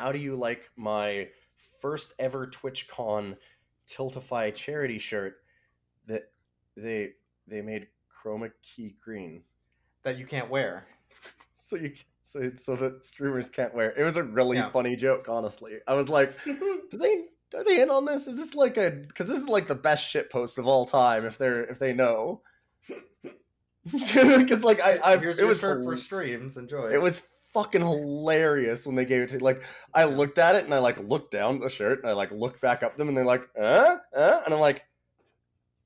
how do you like my first ever TwitchCon Tiltify charity shirt that they they made chroma key green that you can't wear. so you so so that streamers can't wear. It was a really Yeah. funny joke, honestly. I was like, do they are they in on this? Is this like a because this is like the best shit post of all time if they're if they know. Because like I, I it was shirt for streams. Enjoy. it was fucking hilarious when they gave it to like I looked at it and I like looked down the shirt and I like looked back up them and they're like uh? Uh? And I'm like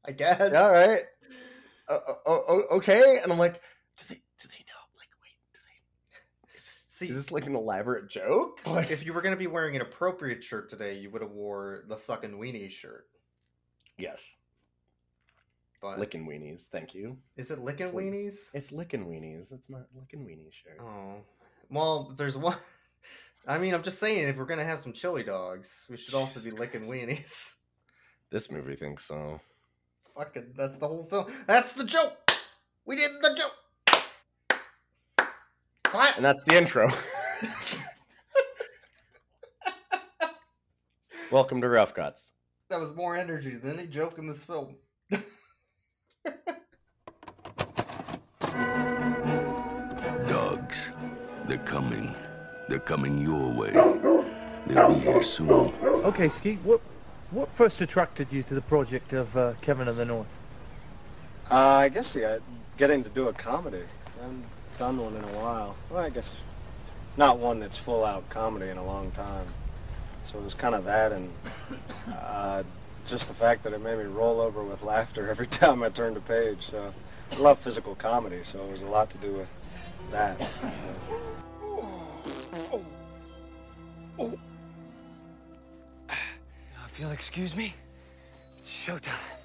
I guess. yeah, all right uh, uh, okay. And I'm like do they do they know? Like wait do they is this See, is this like an elaborate joke? Like if you were gonna be wearing an appropriate shirt today, you would have wore the sucking weenie shirt. yes. But licking weenies thank you. Is it licking Please. weenies? it's licking weenies. It's my licking weenie shirt. Oh, well, there's one. I mean, I'm just saying, if we're gonna have some chili dogs, we should also be licking Christ. weenies. this movie thinks so Fucking, that's the whole film. That's the joke. We did the joke. Clap. and that's the intro welcome to rough cuts That was more energy than any joke in this film. They're coming. They're coming your way. They'll be here soon. Okay, Ski, what what first attracted you to the project of uh, Kevin of the North? Uh, I guess yeah, getting to do a comedy. I haven't done one in a while. Well, I guess not one that's full out comedy in a long time. So it was kind of that, and uh, just the fact that it made me roll over with laughter every time I turned a page. So I love physical comedy, so it was a lot to do with that. Oh if you'll excuse me, it's showtime.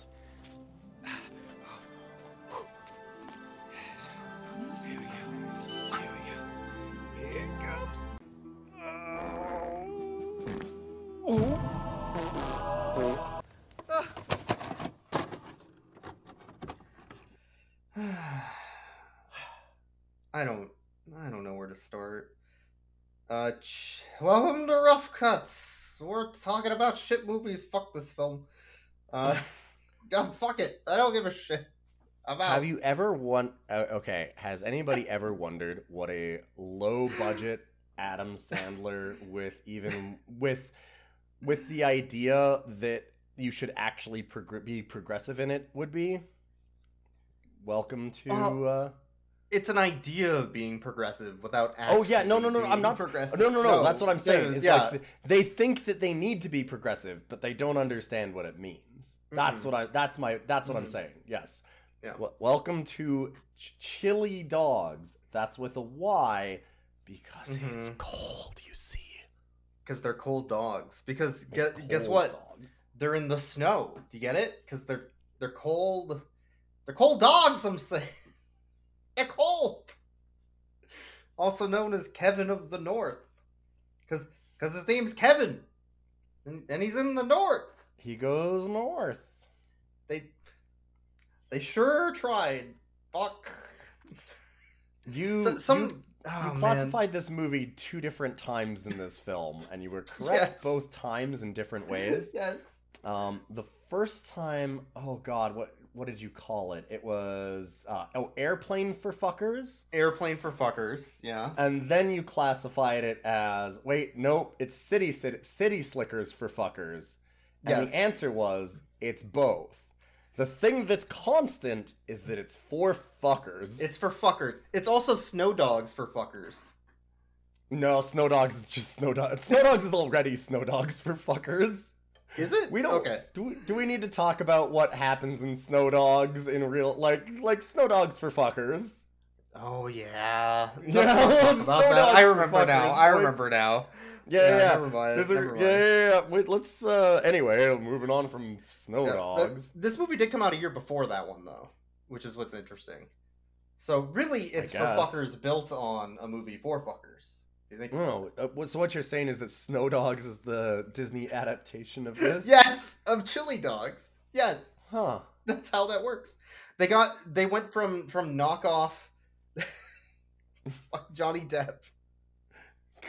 Welcome to Rough Cuts. We're talking about shit movies. Fuck this film. Uh, oh, fuck it. I don't give a shit. I'm. Have you ever won? Uh, okay, has anybody ever wondered what a low budget Adam Sandler with even with with the idea that you should actually progr- be progressive in it would be? Welcome to. Oh, uh, It's an idea of being progressive without. oh yeah, no, no, actually no, I'm not. progressive. No, no, no, That's what I'm saying. yeah, Is yeah. like they think that they need to be progressive, but they don't understand what it means. That's Mhm. what I. That's my. That's what I'm Mhm. saying. Yes. Yeah. Wel- welcome to Ch- Chilly Dogs. That's with a Y because it's Mhm. cold. You see. because they're cold dogs. Because It's guess, guess what? Dogs. They're in the snow. Do you get it? Because they're they're cold. They're cold dogs. I'm saying they're cold. Also known as Kevin of the North, because because his name's Kevin, and, and he's in the North. He goes north. They they sure tried. Fuck. You. So, some you- oh, you man. classified this movie two different times in this film, and you were correct Yes. both times in different ways. yes. Um, the first time, oh god, what what did you call it? It was uh, oh, airplane for fuckers, Airplane for fuckers. Yeah. and then you classified it as wait, nope, it's city city, city slickers for fuckers, and Yes. the answer was it's both. The thing that's constant is that it's for fuckers. It's for fuckers. It's also snow dogs for fuckers. no snow dogs is just snow dogs. Snow dogs is already snow dogs for fuckers. Is it? We don't. Okay. Do we, do we need to talk about what happens in Snow Dogs in real like like Snow Dogs for fuckers? Oh yeah. Yeah, Snow that. Dogs I remember now. I remember now. Yeah, Yeah, yeah. never mind, There's a- never mind. yeah, yeah, yeah. Wait, let's. uh Anyway, moving on from Snow Yeah, Dogs. This movie did come out a year before that one though, which is what's interesting. So really, it's for fuckers built on a movie for fuckers. You think? No, uh, so what you're saying is that Snow Dogs is the Disney adaptation of this? Yes, of chilly dogs. Yes, Huh. that's how that works. They got they went from from knockoff Johnny Depp.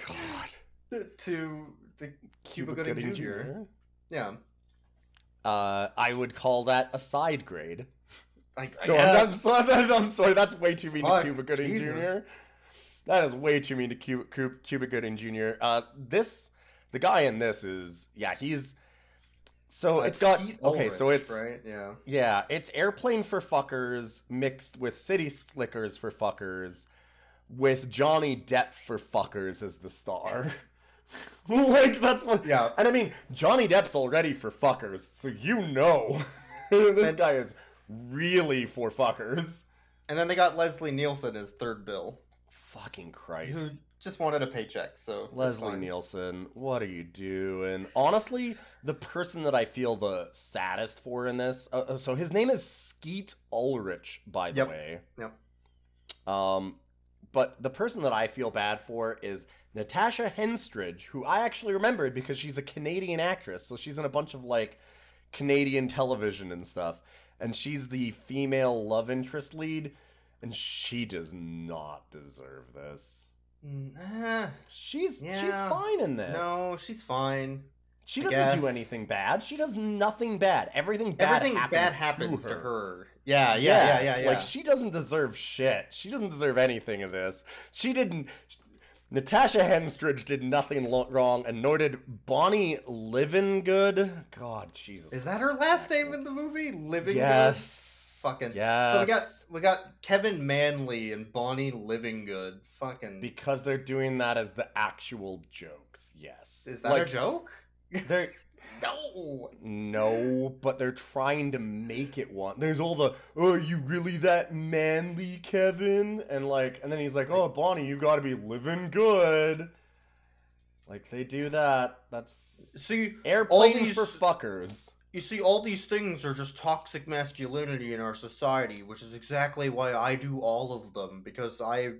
God. to the Cuba Gooding Jr. Yeah. Uh, I would call that a side grade. I, I No, I'm. I'm, I'm sorry. That's way too mean Fuck, to Cuba Gooding Jesus. Jr. That is way too mean to Cuba, Cuba, Cuba Gooding Jr. Uh, this, the guy in this is, yeah, he's. So it's got Pete okay. So it's right. Yeah. yeah, it's airplane for fuckers mixed with city slickers for fuckers, with Johnny Depp for fuckers as the star. like that's what. Yeah. And I mean, Johnny Depp's already for fuckers, so you know, this And- guy is really for fuckers. And then they got Leslie Nielsen as third bill, Fucking Christ. who just wanted a paycheck. So Leslie. Nielsen, what are you doing? Honestly, the person that I feel the saddest for in this, uh, uh, so his name is Skeet Ulrich, by the Yep. way. Yep. Um, but the person that I feel bad for is Natasha Henstridge, who I actually remembered because she's a Canadian actress, so she's in a bunch of like Canadian television and stuff, and she's the female love interest lead, and she does not deserve this. Mm, eh, She's she's fine in this. no, she's fine. she I doesn't do anything bad. She does nothing bad. Everything bad Everything happens, bad to, her. to her. Yeah, yeah, yeah, Yes, yeah, yeah. Like she doesn't deserve shit. She doesn't deserve anything of this. She didn't. Natasha Henstridge did nothing lo- wrong, and nor did Bonnie Livingood. God, Jesus. Is that her last name in the movie? Living Good? Yes. Fucking. Yes. So we got we got Kevin Manley and Bonnie Living Good. Fucking. because they're doing that as the actual jokes. Yes. Is that like, a joke? They're No. No, but they're trying to make it one. There's all the, oh, you really that manly, Kevin? And like, and then he's like, oh, Bonnie, you gotta be living good. Like, they do that. That's See, airplane these- for fuckers. You see, all these things are just toxic masculinity in our society, which is exactly why I do all of them because I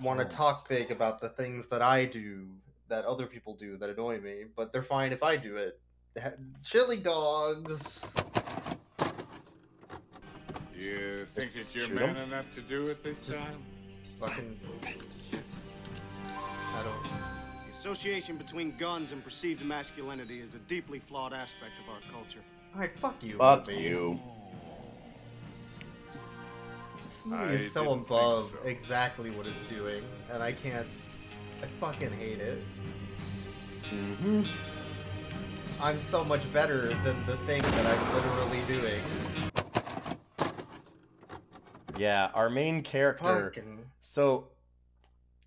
want to Oh. talk big about the things that I do that other people do that annoy me, but they're fine if I do it. Chilly dogs. You think that you're Shoot man 'em. enough to do it this time? Fucking. I don't. The association between guns and perceived masculinity is a deeply flawed aspect of our culture. Alright, fuck you. Fuck movie. you. This movie I is so above so. exactly what it's doing, and I can't. I fucking hate it. Mm hmm. I'm so much better than the thing that I'm literally doing. Yeah, our main character. Fucking. So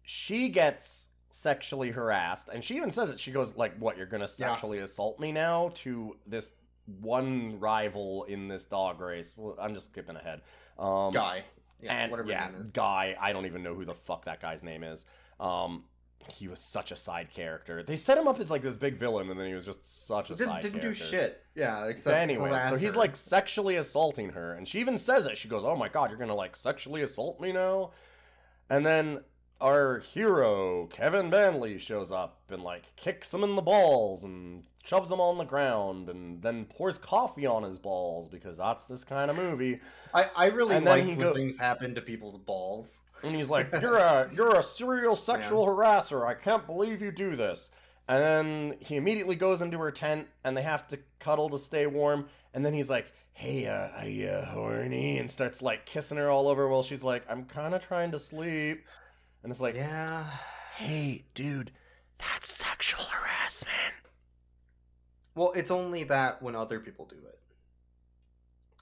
she gets sexually harassed, and she even says it. She goes like, "What? You're gonna sexually assault me now?" To this one rival in this dog race. Well, I'm just skipping ahead. Um, Guy. Yeah, and whatever yeah, his name is. guy. I don't even know who the fuck that guy's name is. Um, he was such a side character. They set him up as like this big villain, and then he was just such a Didn't, side didn't do shit. Yeah, except anyway, so he's like sexually assaulting her, and she even says it. She goes, "Oh my god, you're gonna like sexually assault me now?" And then our hero Kevin Manley shows up and like kicks him in the balls and shoves him on the ground, and then pours coffee on his balls because that's this kind of movie. I, I really and like when go- things happen to people's balls. And he's like, "You're a you're a serial sexual harasser. I can't believe you do this." And then he immediately goes into her tent, and they have to cuddle to stay warm. And then he's like, "Hey, uh, are you horny?" And starts like kissing her all over while she's like, "I'm kind of trying to sleep." And it's like, Yeah. "Hey, dude, that's sexual harassment." Well, it's only that when other people do it.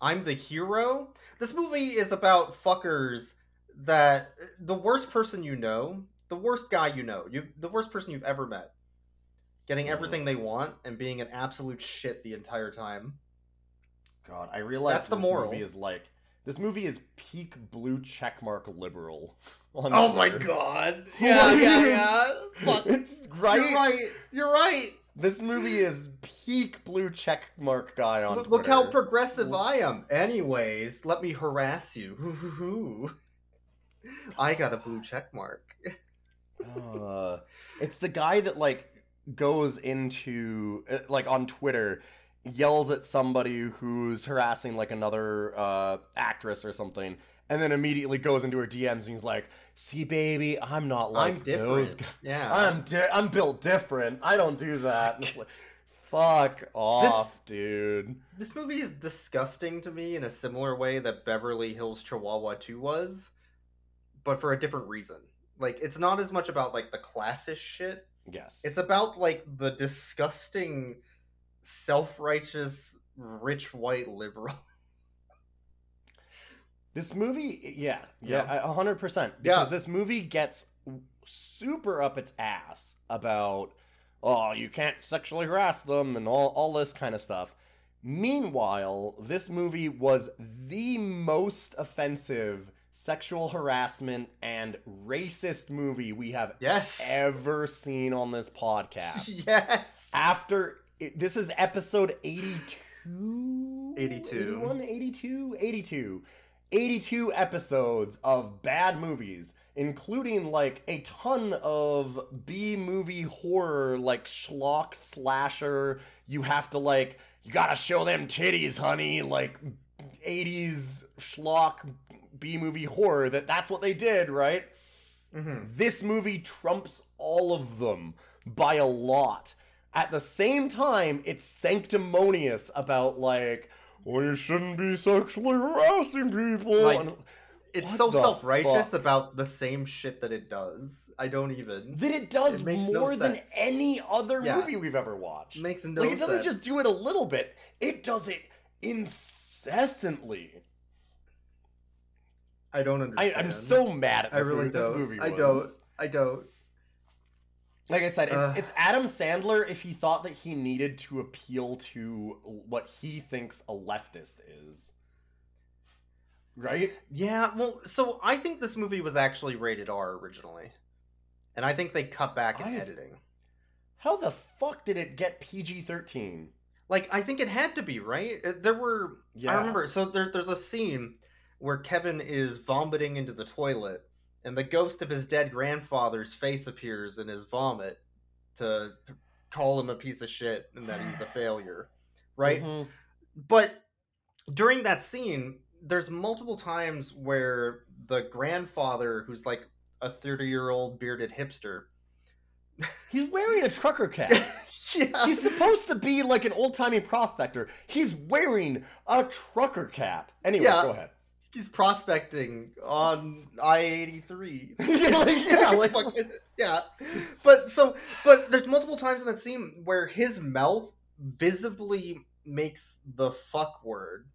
I'm the hero. This movie is about fuckers that the worst person you know, the worst guy you know, you the worst person you've ever met, getting Mhm. everything they want and being an absolute shit the entire time. God, I realize That's the this moral. movie is like this movie is peak blue checkmark liberal. On Oh my Twitter. god. Yeah, yeah, yeah. Fuck. It's right. You're right. You're right. This movie is peak blue check mark guy on Look, look how progressive I am. Anyways, let me harass you. I got a blue check mark. Uh, it's the guy that like goes into uh, like on Twitter yells at somebody who's harassing like another uh, actress or something and then immediately goes into her DMs and he's like, "See, baby, I'm not like I'm different. those guys. Yeah. I'm di- I'm built different. I don't do that." And it's like, fuck off, dude. This movie is disgusting to me in a similar way that Beverly Hills Chihuahua 2 was, but for a different reason. Like, it's not as much about, like, the classist shit. Yes, It's about, like, the disgusting, self righteous, rich white liberal. This movie, yeah, Yeah. yeah, a hundred percent. Yeah. Because this movie gets super up its ass about, oh, you can't sexually harass them and all all this kind of stuff. Meanwhile, this movie was the most offensive sexual harassment and racist movie we have Yes. ever seen on this podcast. yes. After this is episode 82 82. 81 82 82 82 episodes of bad movies including like a ton of b movie horror like schlock slasher. You have to like you gotta show them titties honey like 80s schlock b movie horror. That that's what they did right? Hmm this movie trumps all of them by a lot. At the same time, it's sanctimonious about like, you shouldn't be sexually harassing people. Like, and It's so self righteous about the same shit that it does. I don't even. that it does It makes no more than any other Yeah. movie we've ever watched. It makes no like, it doesn't sense. just do it a little bit; it does it incessantly. I don't understand. I'm so mad at I this really movie. Don't. movie I don't. I don't. Like I said, it's Ugh. it's Adam Sandler if he thought that he needed to appeal to what he thinks a leftist is. Right? Yeah, well, so I think this movie was actually rated R originally. And I think they cut back in I- editing. How the fuck did it get PG-13? Like, I think it had to be, right? Uh, There were. Yeah. I remember. So there, there's a scene where Kevin is vomiting into the toilet, and the ghost of his dead grandfather's face appears in his vomit to call him a piece of shit and that he's a failure. Right? Mhm. But during that scene, there's multiple times where the grandfather, who's like a 30 year old bearded hipster, He's wearing a trucker cap. yeah, He's supposed to be like an old-timey prospector. He's wearing a trucker cap. Anyway, Yeah. go ahead. He's prospecting on I 83. yeah, like, Fucking- yeah. But so, but there's multiple times in that scene where his mouth visibly makes the fuck word,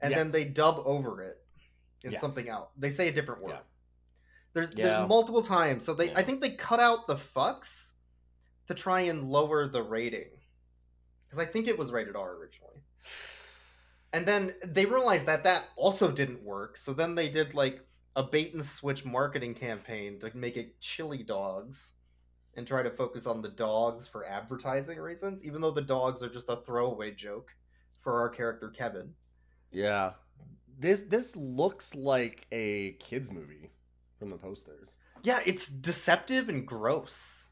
and then they dub over it in Yes. something else. They say a different word. Yeah. There's Yeah. there's multiple times. So they. I think they cut out the fucks to try and lower the rating, because I think it was rated R originally. And then they realized that that also didn't work. So then they did like a bait and switch marketing campaign to make it chilly dogs and try to focus on the dogs for advertising reasons, even though the dogs are just a throwaway joke for our character Kevin. yeah. This this looks like a kids movie from the posters. Yeah, it's deceptive and gross.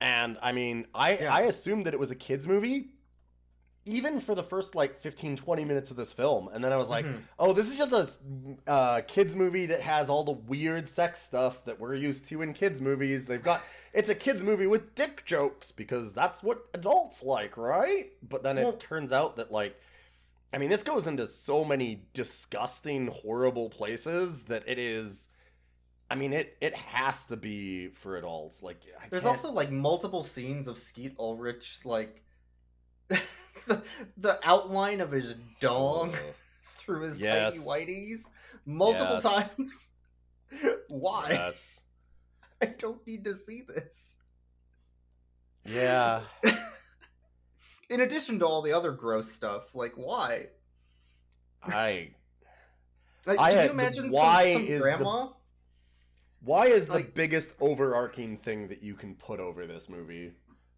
And I mean, I Yeah. I assumed that it was a kids movie even for the first like 15 20 minutes of this film. And then I was like, Mhm. "Oh, this is just a uh, kids movie that has all the weird sex stuff that we're used to in kids movies. They've got it's a kids movie with dick jokes because that's what adults like, right?" But then it turns out that like I mean, this goes into so many disgusting, horrible places that it is. I mean, it it has to be for adults. Like, I There's can't- also like multiple scenes of Skeet Ulrich like the, the outline of his dong mm-hmm. through his Yes. tiny whiteys multiple Yes. times. Why? Yes. I don't need to see this. Yeah. In addition to all the other gross stuff, like why? I. Like, I can had- you imagine why some, some is the- grandma? Why is the Like- biggest overarching thing that you can put over this movie?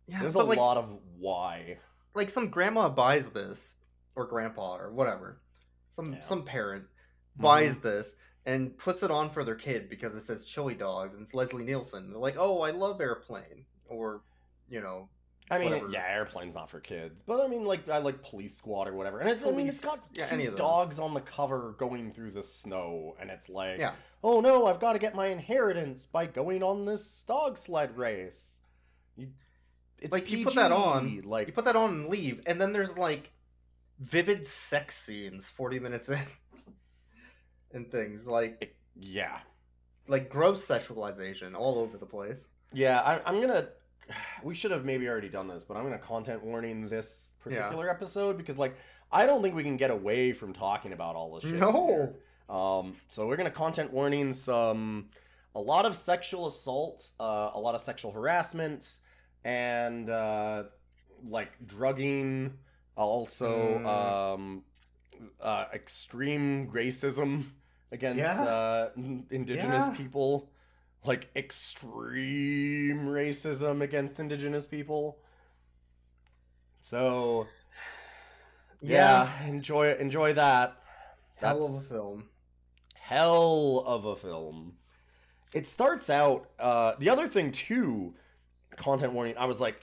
Yeah, There's a like, lot of why. Like some grandma buys this, or grandpa, or whatever. Some Yeah. some parent Mm-hmm. buys this and puts it on for their kid because it says chilly dogs and it's Leslie Nielsen. They're like, oh, I love Airplane, or you know, I mean, Whatever. yeah, airplane's not for kids, but I mean, like I like Police Squad or whatever, and it's I mean, it's got yeah, any of those. dogs on the cover going through the snow, and it's like, Yeah. oh no, I've got to get my inheritance by going on this dog sled race. You, it's like you put that on, like you put that on and leave, and then there's like vivid sex scenes 40 minutes in, and things like yeah, like gross sexualization all over the place. yeah. I, I'm gonna. We should have maybe already done this, but I'm gonna content warning this Yeah. particular episode because, like, I don't think we can get away from talking about all this shit. No. Um, so we're gonna content warning some, a lot of sexual assault, uh, a lot of sexual harassment, and uh, like drugging. Also, Mm. um, uh, extreme racism against Yeah. uh, indigenous Yeah. people, like extreme racism against indigenous people. So yeah, enjoy enjoy that. hell That's of a film. hell of a film. It starts out. Uh, the other thing too, content warning. I was like,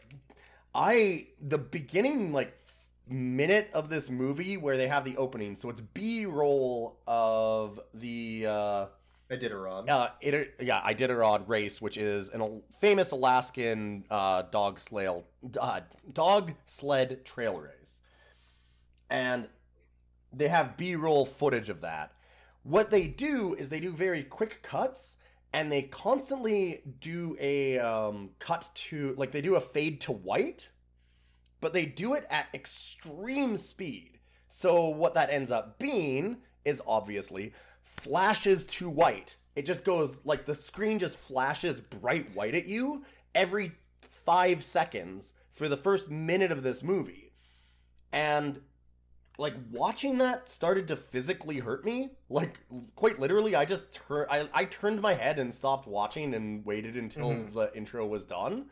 I the beginning like minute of this movie where they have the opening. So it's B roll of the. Uh, I did a rod. uh, it, yeah, Iditarod race, which is an al- famous Alaskan uh, dog sled uh, dog sled trail race, and they have B-roll footage of that. What they do is they do very quick cuts, and they constantly do a um, cut to like they do a fade to white, but they do it at extreme speed. So what that ends up being is obviously flashes to white. It just goes like the screen just flashes bright white at you every five seconds for the first minute of this movie. And like watching that started to physically hurt me. Like quite literally, I just tur- I, I turned my head and stopped watching and waited until Mhm. the intro was done.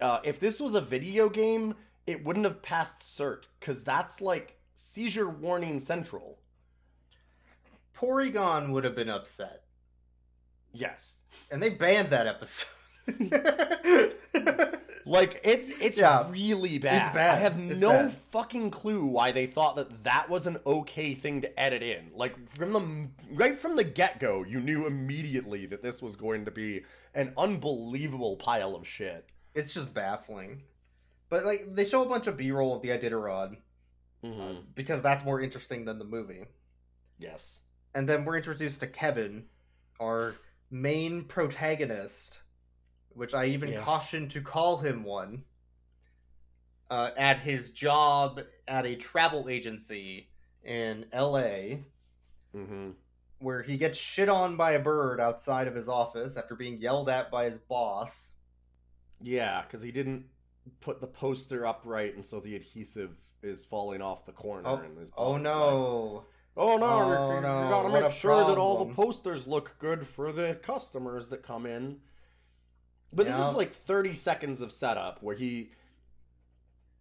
Uh, if this was a video game, it wouldn't have passed cert because that's like seizure warning central. Porygon would have been upset, Yes. and they banned that episode. Like it's it's Yeah. really bad. It's bad. I have It's no bad. fucking clue why they thought that that was an okay thing to edit in. Like from the right from the get go, you knew immediately that this was going to be an unbelievable pile of shit. it's just baffling. But like they show a bunch of B-roll of the Iditarod Mm-hmm. because that's more interesting than the movie. Yes. And then we're introduced to Kevin, our main protagonist, which I even Yeah. cautioned to call him one. Uh, at his job at a travel agency in L.A., Mm-hmm. where he gets shit on by a bird outside of his office after being yelled at by his boss. Yeah, because he didn't put the poster upright, and so the adhesive is falling off the corner. Oh, and his oh like, no! Oh no, Oh, no, gotta what make sure that all the posters look good for the customers that come in. But this is like 30 seconds of setup where he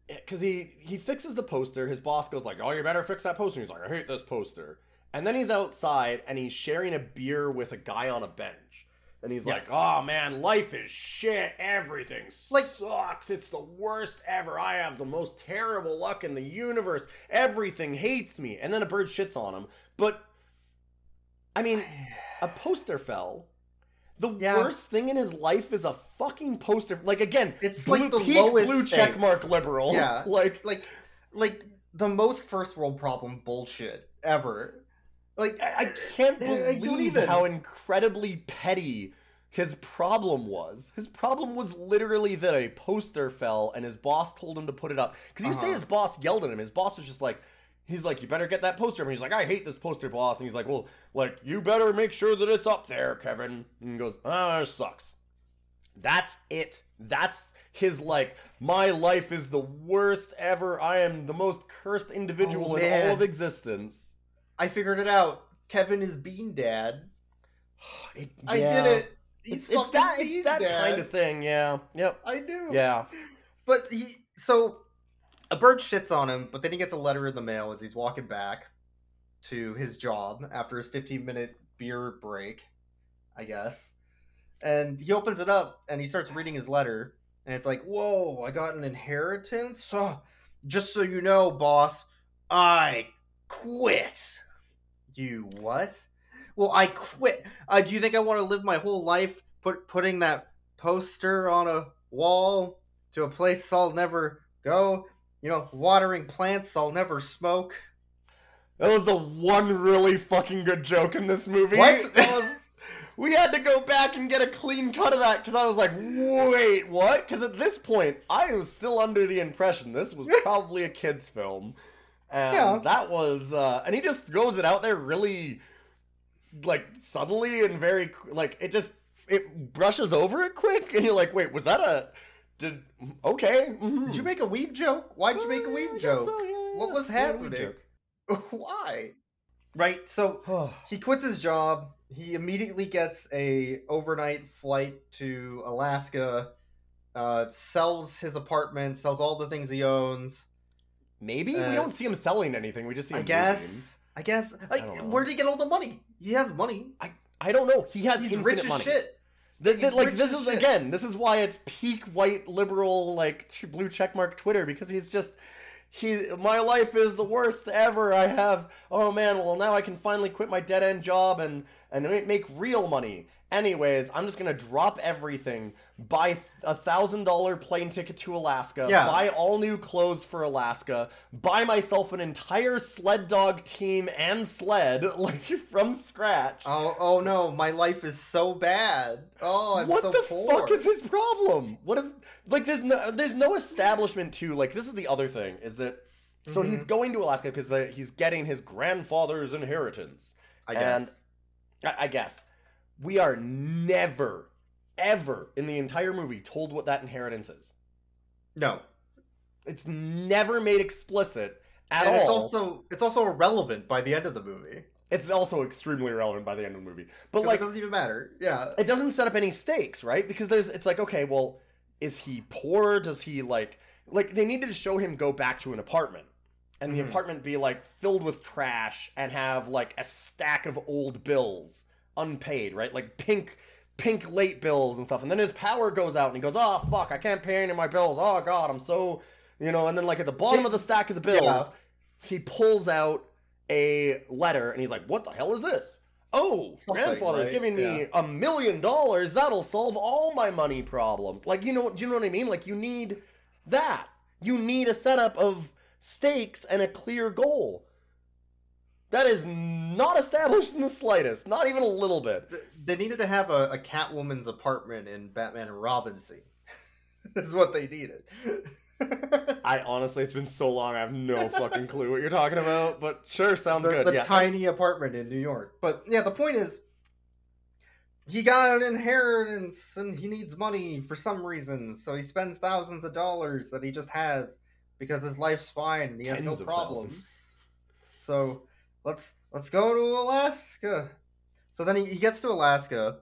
eh, because he he fixes the poster. His boss goes like oh you better fix that poster. He's like i hate this poster. And then he's outside and he's sharing a beer with a guy on a bench. And he's like oh man life is shit. Everything Like- sucks. It's the worst ever. I have the most terrible luck in the universe. Everything hates me. And then a bird shits on him. But i mean a poster fell the Yeah. worst thing in his life is a fucking poster. Like again, It's blue, like the lowest blue stakes. checkmark liberal. Yeah. like like like the most first world problem bullshit ever. Like I, I can't I- I believe even- how incredibly petty his problem was. His problem was literally that a poster fell and his boss told him to put it up. Because you say Uh-huh. his boss yelled at him. His boss was just like, he's like, you better get that poster. And he's like, I hate this poster, boss. And he's like, well, like, you better make sure that it's up there, Kevin. And he goes, ah, it sucks. That's it. That's his like, my life is the worst ever. I am the most cursed individual Oh, in all of existence. I figured it out. Kevin is Bean Dad. It- I did it. He's It's, it's that Bean it's that Dad. kind of thing. Yeah. Yep. I do. Yeah. But he so a bird shits on him, but then he gets a letter in the mail as he's walking back to his job after his 15 minute beer break, I guess. And he opens it up and he starts reading his letter and it's like, whoa, I got an inheritance. Oh, just so you know, boss, I quit. You what? Well, I quit. Uh, do you think I want to live my whole life put putting that poster on a wall to a place I'll never go? You know, watering plants I'll never smoke. That was the one really fucking good joke in this movie. What? Was- we had to go back and get a clean cut of that because I was like, wait, what? Because at this point, I was still under the impression this was probably a kid's film. And Yeah. that was, uh, and he just throws it out there really, like, suddenly and very, like, it just, it brushes over it quick. And you're like, wait, was that a, did, okay. mhm. Did you make a weed joke? Why'd you make a Uh, weed joke? so, yeah, What yeah. was Yeah, weed happening? Why? Right. So he quits his job. He immediately gets a overnight flight to Alaska. Uh, sells his apartment. Sells all the things he owns. Maybe Uh, we don't see him selling anything. We just see him I guess. I guess. Like, don't where did he get all the money? He has money. I I don't know. He has He's rich as money. shit. Th- th- like this is shit. again. This is why it's peak white liberal like t- blue checkmark Twitter because he's just he. My life is the worst ever. I have. Oh man. Well now I can finally quit my dead end job and and make real money. Anyways, I'm just gonna drop everything, buy a thousand dollar plane ticket to Alaska, Yeah. buy all new clothes for Alaska, buy myself an entire sled dog team and sled like from scratch. Oh, oh no, my life is so bad. Oh, I'm what so the poor. fuck is his problem? What is like? There's no there's no establishment to like. This is the other thing is that so Mm-hmm. he's going to Alaska because he's getting his grandfather's inheritance. I guess. And I, I guess we are never ever in the entire movie told what that inheritance is. no. It's never made explicit at and all. it's also it's also irrelevant by the end of the movie. It's also extremely relevant by the end of the movie. But like it doesn't even matter. Yeah. it doesn't set up any stakes, right? Because there's it's like, okay, well, is he poor? Does he like like they needed to show him go back to an apartment and the Mhm. apartment be like filled with trash and have like a stack of old bills unpaid, right? Like pink pink late bills and stuff. And then his power goes out and he goes, "Oh fuck, I can't pay any of my bills. Oh god, I'm so, you know, and then like at the bottom of the stack of the bills, Yeah. he pulls out a letter and he's like, "What the hell is this?" Oh, Something, grandfather's right? giving me a million dollars. That'll solve all my money problems. Like, you know, do you know what I mean? Like, you need that. You need a setup of stakes and a clear goal. That is not established in the slightest, not even a little bit. Th- They needed to have a, a Catwoman's apartment in Batman and Robin scene. is what they needed. I honestly, it's been so long, I have no fucking clue what you're talking about, but sure, sounds the, good. the yeah. tiny apartment in New York. But yeah, the point is, he got an inheritance and he needs money for some reason, so he spends thousands of dollars that he just has because his life's fine and he has no problems. thousands. So let's let's go to Alaska. So then he, he gets to Alaska,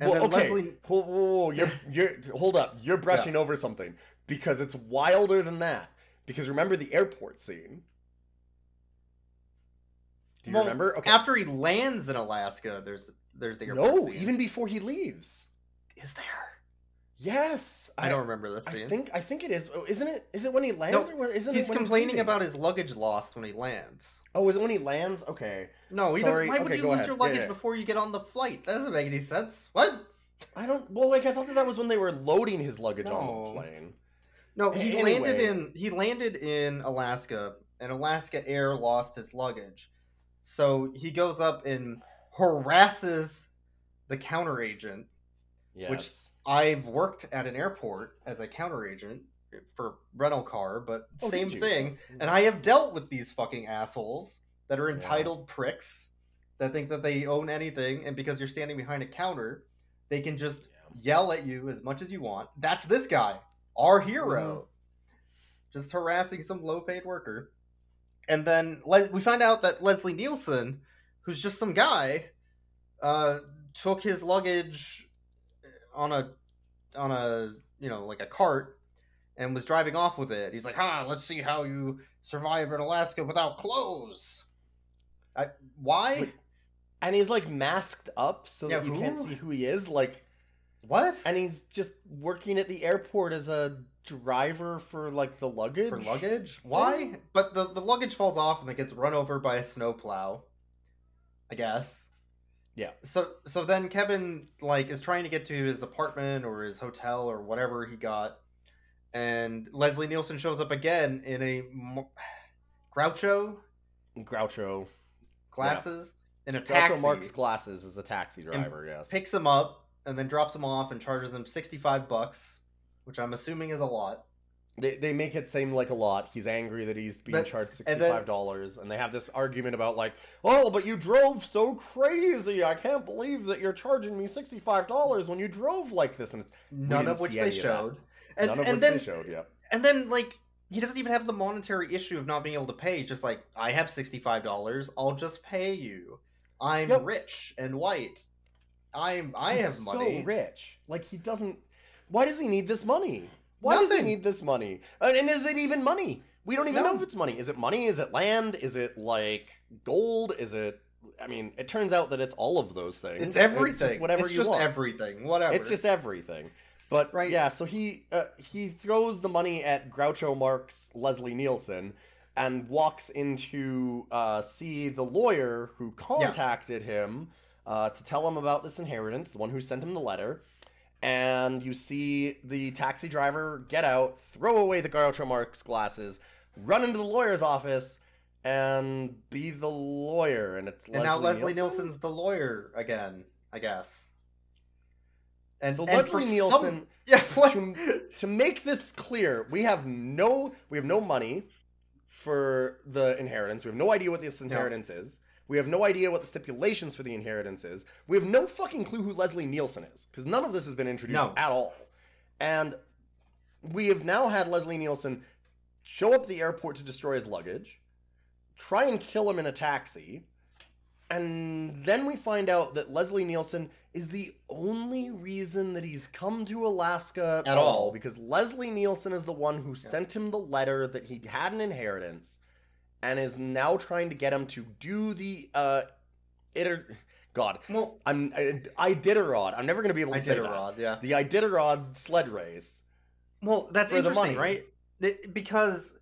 and well, then okay. Leslie. Whoa, whoa, whoa, You're, you're, hold up. You're brushing over something because it's wilder than that. Because remember the airport scene. Do you well, remember? Okay. After he lands in Alaska, there's there's the airport no, scene. even before he leaves. is there? Yes, I, don't remember this I think I think it is. Oh, Isn't it? Is it when he lands No, or isn't He's complaining leaving? about his luggage lost when he lands. Oh, is it when he lands? Okay. No, he Sorry, doesn't. Why would you lose ahead. your luggage yeah. before you get on the flight? That doesn't make any sense. What? I don't. Well, like I thought that that was when they were loading his luggage on the plane. No, he Anyway. landed in he landed in Alaska, and Alaska Air lost his luggage. So he goes up and harasses the counter agent. Yes. Which- I've worked at an airport as a counter agent for rental car, but Oh, same thing. And I have dealt with these fucking assholes that are entitled pricks that think that they own anything, and because you're standing behind a counter, they can just yell at you as much as you want. That's this guy, our hero, just harassing some low-paid worker. And then Le- we find out that Leslie Nielsen, who's just some guy, uh, took his luggage on a on a you know like a cart and was driving off with it. He's like, "Ah, let's see how you survive in Alaska without clothes." I, why? Wait, and he's like masked up so Yeah, that you can't see who he is. Like, What? and he's just working at the airport as a driver for like the luggage. For luggage? Why? But the, the luggage falls off and it gets run over by a snowplow. I guess. Yeah. So so then Kevin like is trying to get to his apartment or his hotel or whatever he got, and Leslie Nielsen shows up again in a mo- Groucho Groucho. glasses in a Groucho taxi. Marx glasses is a taxi driver. yes. picks him up and then drops him off and charges him sixty five bucks, which I'm assuming is a lot. They, they make it seem like a lot. He's angry that he's being But- charged sixty five dollars, and they have this argument about like, oh, but you drove so crazy. I can't believe that you're charging me sixty five dollars when you drove like this. And None of which they any of that. showed. And, none of and which then they showed. Yeah. And then, like, he doesn't even have the monetary issue of not being able to pay. He's just like, I have $65. I'll just pay you. I'm Yep. rich and white. I'm, I He's have money. So rich. Like he doesn't. Why does he need this money? Why does he need this money? And, and is it even money? We don't even No. know if it's money. Is it money? Is it land? Is it like gold? Is it? I mean, it turns out that it's all of those things. It's everything. just whatever it's you just want. everything. Whatever. It's just everything. But Right. yeah, so he uh, he throws the money at Groucho Marx Leslie Nielsen and walks into uh, see the lawyer who contacted him uh, to tell him about this inheritance, the one who sent him the letter. And you see the taxi driver get out, throw away the Groucho Marx glasses, run into the lawyer's office, and be the lawyer. And it's and now Leslie Nielsen? Nielsen's the lawyer again, I guess. And, So and Leslie some- Nielsen yeah, what? to, to make this clear, we have no we have no money for the inheritance. We have no idea what this inheritance is. We have no idea what the stipulations for the inheritance is. We have no fucking clue who Leslie Nielsen is because none of this has been introduced No. at all. And we have now had Leslie Nielsen show up at the airport to destroy his luggage, try and kill him in a taxi, and then we find out that Leslie Nielsen is the only reason that he's come to Alaska at, all, all. because Leslie Nielsen is the one who sent him the letter that he had an inheritance and is now trying to get him to do the uh iter God, well, I'm I, Iditarod. I'm never gonna be able to I say a that. rod, yeah. The Iditarod sled race. Well, that's interesting, right? Because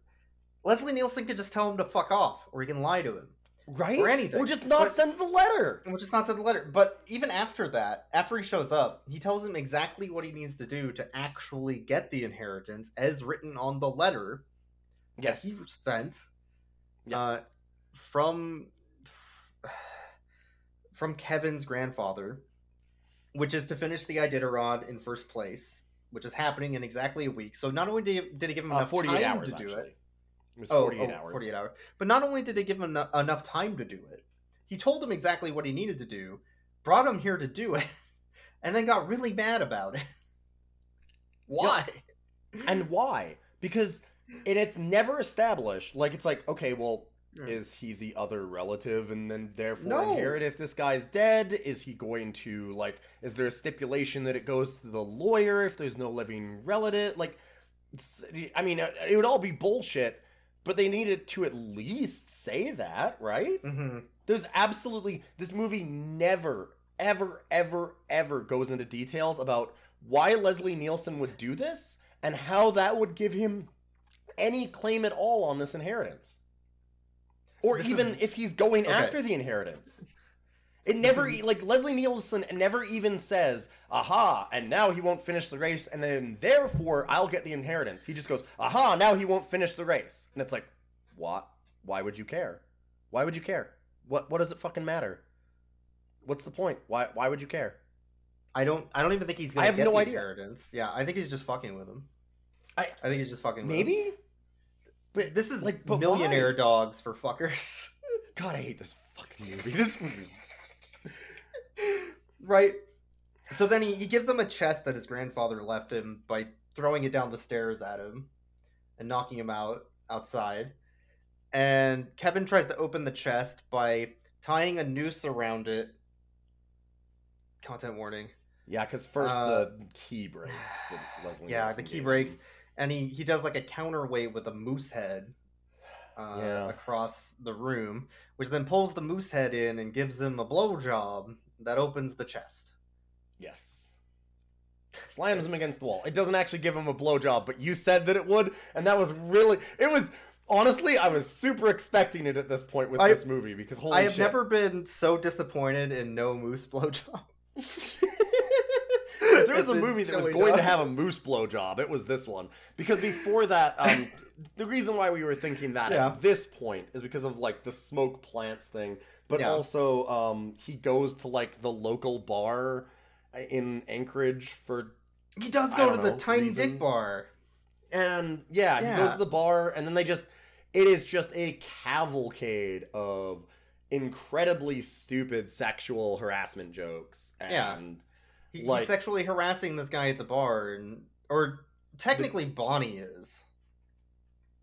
Leslie Nielsen could just tell him to fuck off, or he can lie to him. Right? Or anything. Or just not But- send the letter. Which just not send the letter. But even after that, after he shows up, he tells him exactly what he needs to do to actually get the inheritance as written on the letter Yes. that he sent yes. uh, from from Kevin's grandfather, which is to finish the Iditarod in first place, which is happening in exactly a week. So not only did he, did he give him Uh, enough 48 time hours to do actually. it, It was Oh, 48 oh, hours. 48 hours. But not only did they give him eno- enough time to do it, he told him exactly what he needed to do, brought him here to do it, and then got really mad about it. Why? And why? Because and it's never established. Like it's like, okay, well, is he the other relative and then therefore No. inherit if this guy's dead? Is he going to like is there a stipulation that it goes to the lawyer if there's no living relative? Like I mean, it it would all be bullshit, but they needed to at least say that, right? hmm There's absolutely this movie never, ever, ever, ever goes into details about why Leslie Nielsen would do this and how that would give him any claim at all on this inheritance. Or This even is- if he's going Okay. after the inheritance. It never is- like Leslie Nielsen never even says, "Aha!" and now he won't finish the race, and then therefore I'll get the inheritance. He just goes, "Aha!" Now he won't finish the race, and it's like, what? Why would you care? Why would you care? What What does it fucking matter? What's the point? Why Why would you care? I don't. I don't even think he's gonna I have get no the idea. inheritance. Yeah, I think he's just fucking with him. I- I think he's just fucking. Maybe, but This is like, millionaire why? dogs for fuckers, God, I hate this fucking movie. This movie. right? So then he, he gives him a chest that his grandfather left him by throwing it down the stairs at him and knocking him out outside. And Kevin tries to open the chest by tying a noose around it. Content warning. Yeah, because first Uh, the key breaks. Leslie Yeah, the key breaks. And he he does like a counterweight with a moose head uh, Yeah. across the room, which then pulls the moose head in and gives him a blowjob that opens the chest. Yes. slams him against the wall. It doesn't actually give him a blowjob, but you said that it would, and that was really it was honestly I was super expecting it at this point with I- this movie because holy I have shit. never been so disappointed in no moose blowjob. there was a movie that was going to have a moose blowjob, it was this one. Because before that, um, the reason why we were thinking that Yeah. at this point is because of like the smoke plants thing, but Yeah. also um, he goes to like the local bar in Anchorage for, He does go to the tiny reasons. dick bar. and yeah, he goes to the bar, and then they just, it is just a cavalcade of incredibly stupid sexual harassment jokes. And Yeah. He, Like- he's sexually harassing this guy at the bar, and or technically Bonnie is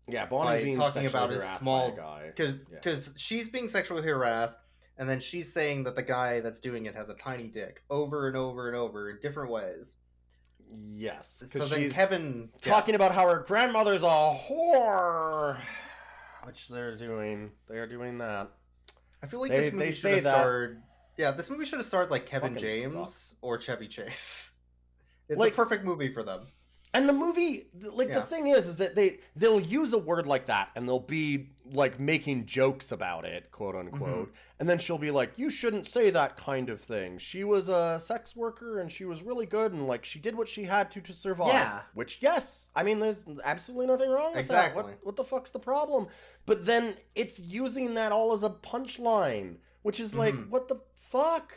Yeah, Bonnie's By being talking about his small- guy. because Yeah. because she's being sexually harassed, and then she's saying that the guy that's doing it has a tiny dick over and over and over in different ways. Yes, So then she's Kevin talking about how her grandmother's a whore, which they're doing. They are doing that. I feel like They- this movie they should say have that. starred. Yeah, this movie should have starred like Kevin Fucking James or Chevy Chase. It's Like- a perfect movie for them. And the movie, like Yeah. the thing is, is that they they'll use a word like that, and they'll be like making jokes about it, quote unquote. Mm-hmm. And then she'll be like, "You shouldn't say that kind of thing. She was a sex worker, and she was really good, and like she did what she had to to survive." Yeah. Which, yes, I mean, there's absolutely nothing wrong with Exactly. that. What what the fuck's the problem? But then it's using that all as a punchline, which is like, Mhm. what the fuck?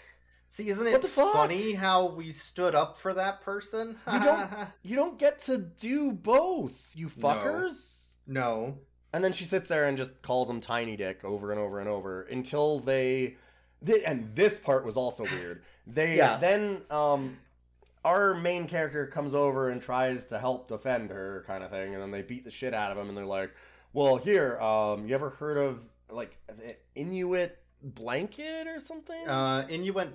See, isn't it funny how we stood up for that person? You don't you don't get to do both, you fuckers. no. And then she sits there and just calls him Tiny Dick over and over and over until they. thi- And this part was also weird. They Yeah. then um, our main character comes over and tries to help defend her, kind of thing, and then they beat the shit out of him, and they're like, "Well, here, um, you ever heard of like the Inuit blanket or something?" Uh, Inuit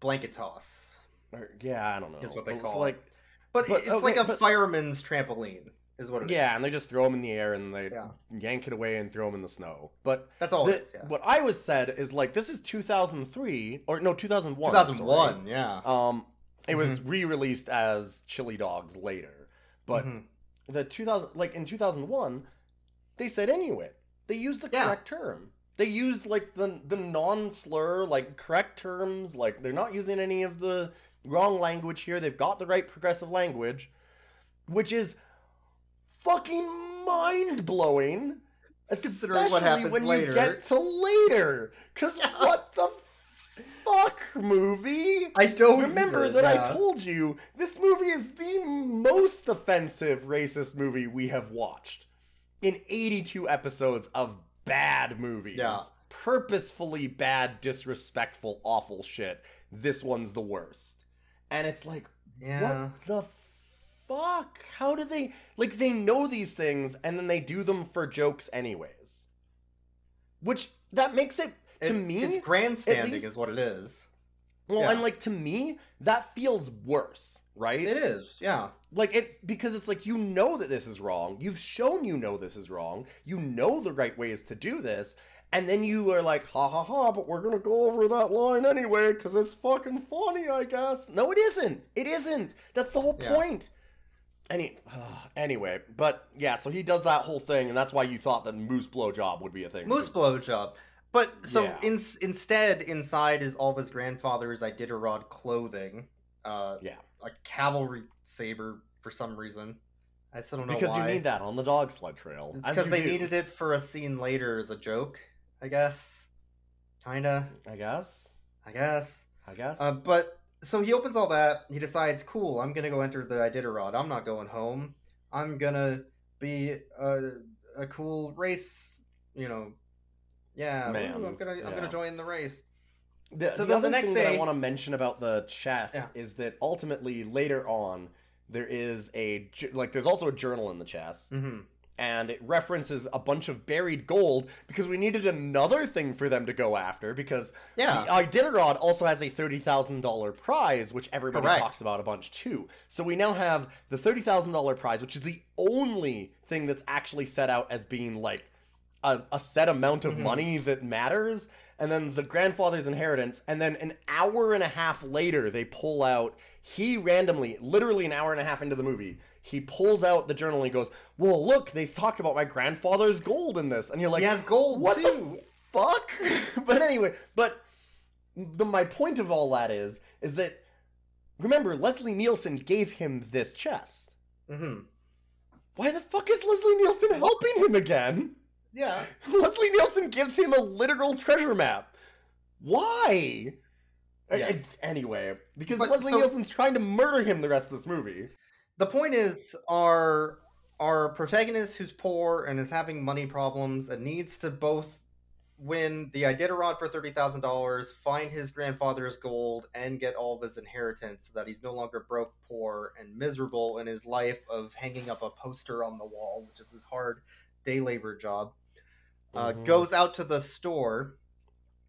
blanket toss. Or- yeah, I don't know. is what they call like, it. But, But, it's okay, like a but- fireman's trampoline, is what it is. Yeah, and they just throw them in the air and they Yeah. yank it away and throw them in the snow. But That's all the- it is, yeah. what I was said is like this is 2003 or no 2001. 2001, yeah. Um, it was re-released as Chilly Dogs later, but Mhm. the 2000 like in 2001, they said Inuit. They used the Yeah. correct term. They used like the the non-slur like correct terms. Like they're not using any of the wrong language here. They've got the right progressive language, which is fucking mind blowing. Considering what especially happens when later. you get to later. Cause what the fuck movie? I don't Remember either, that I told you this movie is the most offensive racist movie we have watched in 82 episodes of bad movies. Yeah. Purposefully bad, disrespectful, awful shit. This one's the worst. And it's like, Yeah. what the fuck? How do they like they know these things and then they do them for jokes anyways? Which that makes it to It- me it's grandstanding, least- is what it is. well, Yeah. and like to me, that feels worse, right? It is, yeah. Like it because it's like you know that this is wrong. You've shown you know this is wrong. You know the right ways to do this, and then you are like, ha ha ha, but we're gonna go over that line anyway because it's fucking funny, I guess. No, it isn't. It isn't. That's the whole Yeah. point. Any anyway, but yeah, so he does that whole thing, and that's why you thought that moose blowjob would be a thing. Moose blowjob. But so Yeah. in, instead, inside is all of his grandfather's Iditarod clothing. Uh, Yeah. A cavalry saber for some reason. I still don't know Because why. you need that on the dog sled trail. It's because they do, needed it for a scene later as a joke, I guess. Kinda, I guess. I guess. I guess. Uh, but so he opens all that. He decides, cool, I'm gonna go enter the Iditarod. I'm not going home. I'm gonna be a, a cool race, you know. Yeah, Man, ooh, I'm gonna I'm gonna join the race. The, So the then the other next thing that I want to mention about the chest Yeah. is that ultimately later on there is a like there's also a journal in the chest hmm and it references a bunch of buried gold because we needed another thing for them to go after because Yeah. Iditarod also has a thirty thousand dollar prize which everybody Correct. talks about a bunch too. So we now have the thirty thousand dollar prize, which is the only thing that's actually set out as being like a, a set amount of Mhm. money that matters. And then the grandfather's inheritance, and then an hour and a half later they pull out. He randomly, literally an hour and a half into the movie, he pulls out the journal and he goes, "Well, look, they talked about my grandfather's gold in this," and you're like, he has gold "What too. the fuck?" but anyway, but the my point of all that is, is that remember Leslie Nielsen gave him this chest. Mm-hmm. Why the fuck is Leslie Nielsen helping him again? Yeah. Leslie Nielsen gives him a literal treasure map. Why? I- I- Yes. anyway, because But Leslie so- Nielsen's trying to murder him the rest of this movie. The point is, our our protagonist who's poor and is having money problems and needs to both win the Iditarod for thirty thousand dollars, find his grandfather's gold, and get all of his inheritance, so that he's no longer broke, poor, and miserable in his life of hanging up a poster on the wall, which is his hard day labor job. Uh, Mhm. Goes out to the store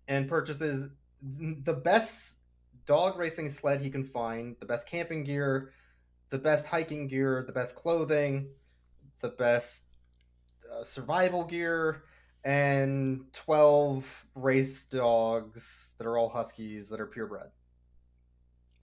and purchases the best dog racing sled he can find, the best camping gear, the best hiking gear, the best clothing, the best uh, survival gear, and 12 race dogs that are all huskies that are purebred.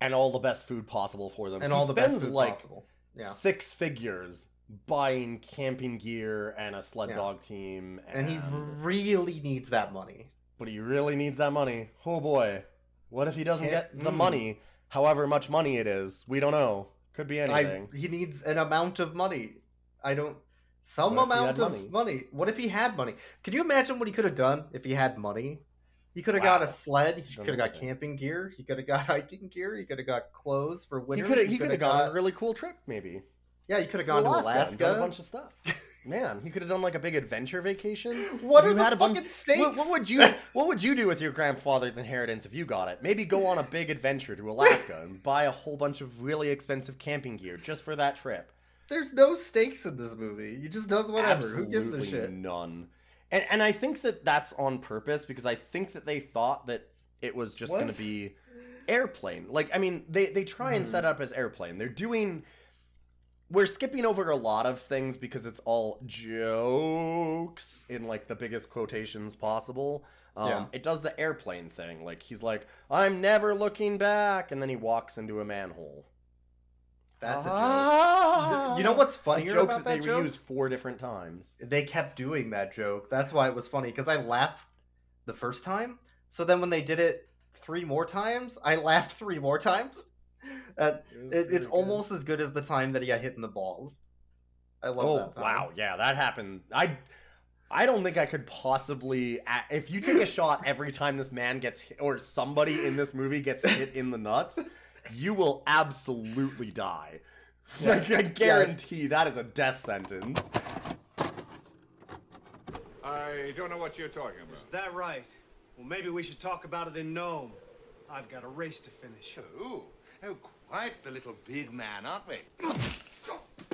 and all the best food possible for them. And He all the best food like possible. Yeah. six figures buying camping gear and a sled Yeah. dog team. And he really needs that money. but he really needs that money. Oh boy, what if he doesn't Can't- get the mm. money? However much money it is, we don't know. Could be anything. I, he needs an amount of money. I don't. Some What amount of money? money? What if he had money? Can you imagine what he could have done if he had money? He could have got a sled. He could have got camping gear. He could have got hiking gear. He could have got clothes for winter. He could have gone on a really cool trip, maybe. Yeah, you could have gone to Alaska. and done a bunch of stuff. Man, you could have done like a big adventure vacation. What If are the had a bunch- fucking stakes? What, what would you What would you do with your grandfather's inheritance if you got it? Maybe go on a big adventure to Alaska and buy a whole bunch of really expensive camping gear just for that trip. There's no stakes in this movie. He just does whatever. Absolutely Who gives a shit? none. And and I think that that's on purpose because I think that they thought that it was just going to be airplane. Like I mean, they they try and Mhm. set up as airplane. They're doing we're skipping over a lot of things because it's all jokes in like the biggest quotations possible. Um, Yeah. It does the airplane thing. Like he's like, "I'm never looking back," and then he walks into a manhole. That's a joke. Ah! You know what's funnier joke about that they that joke? reuse four different times. They kept doing that joke. That's why it was funny because I laughed the first time. So then when they did it three more times, I laughed three more times. Uh, it, it's almost as good as the time that he got hit in the balls. I love Oh that. time. wow, yeah, that happened. I I don't think I could possibly if you take a shot every time this man gets hit, or somebody in this movie gets hit in the nuts, you will absolutely die. Like, I guarantee that is a death sentence. I don't know what you're talking about. Is that right? Well, maybe we should talk about it in Nome. I've got a race to finish. Oh, oh, quite the little big man, aren't we?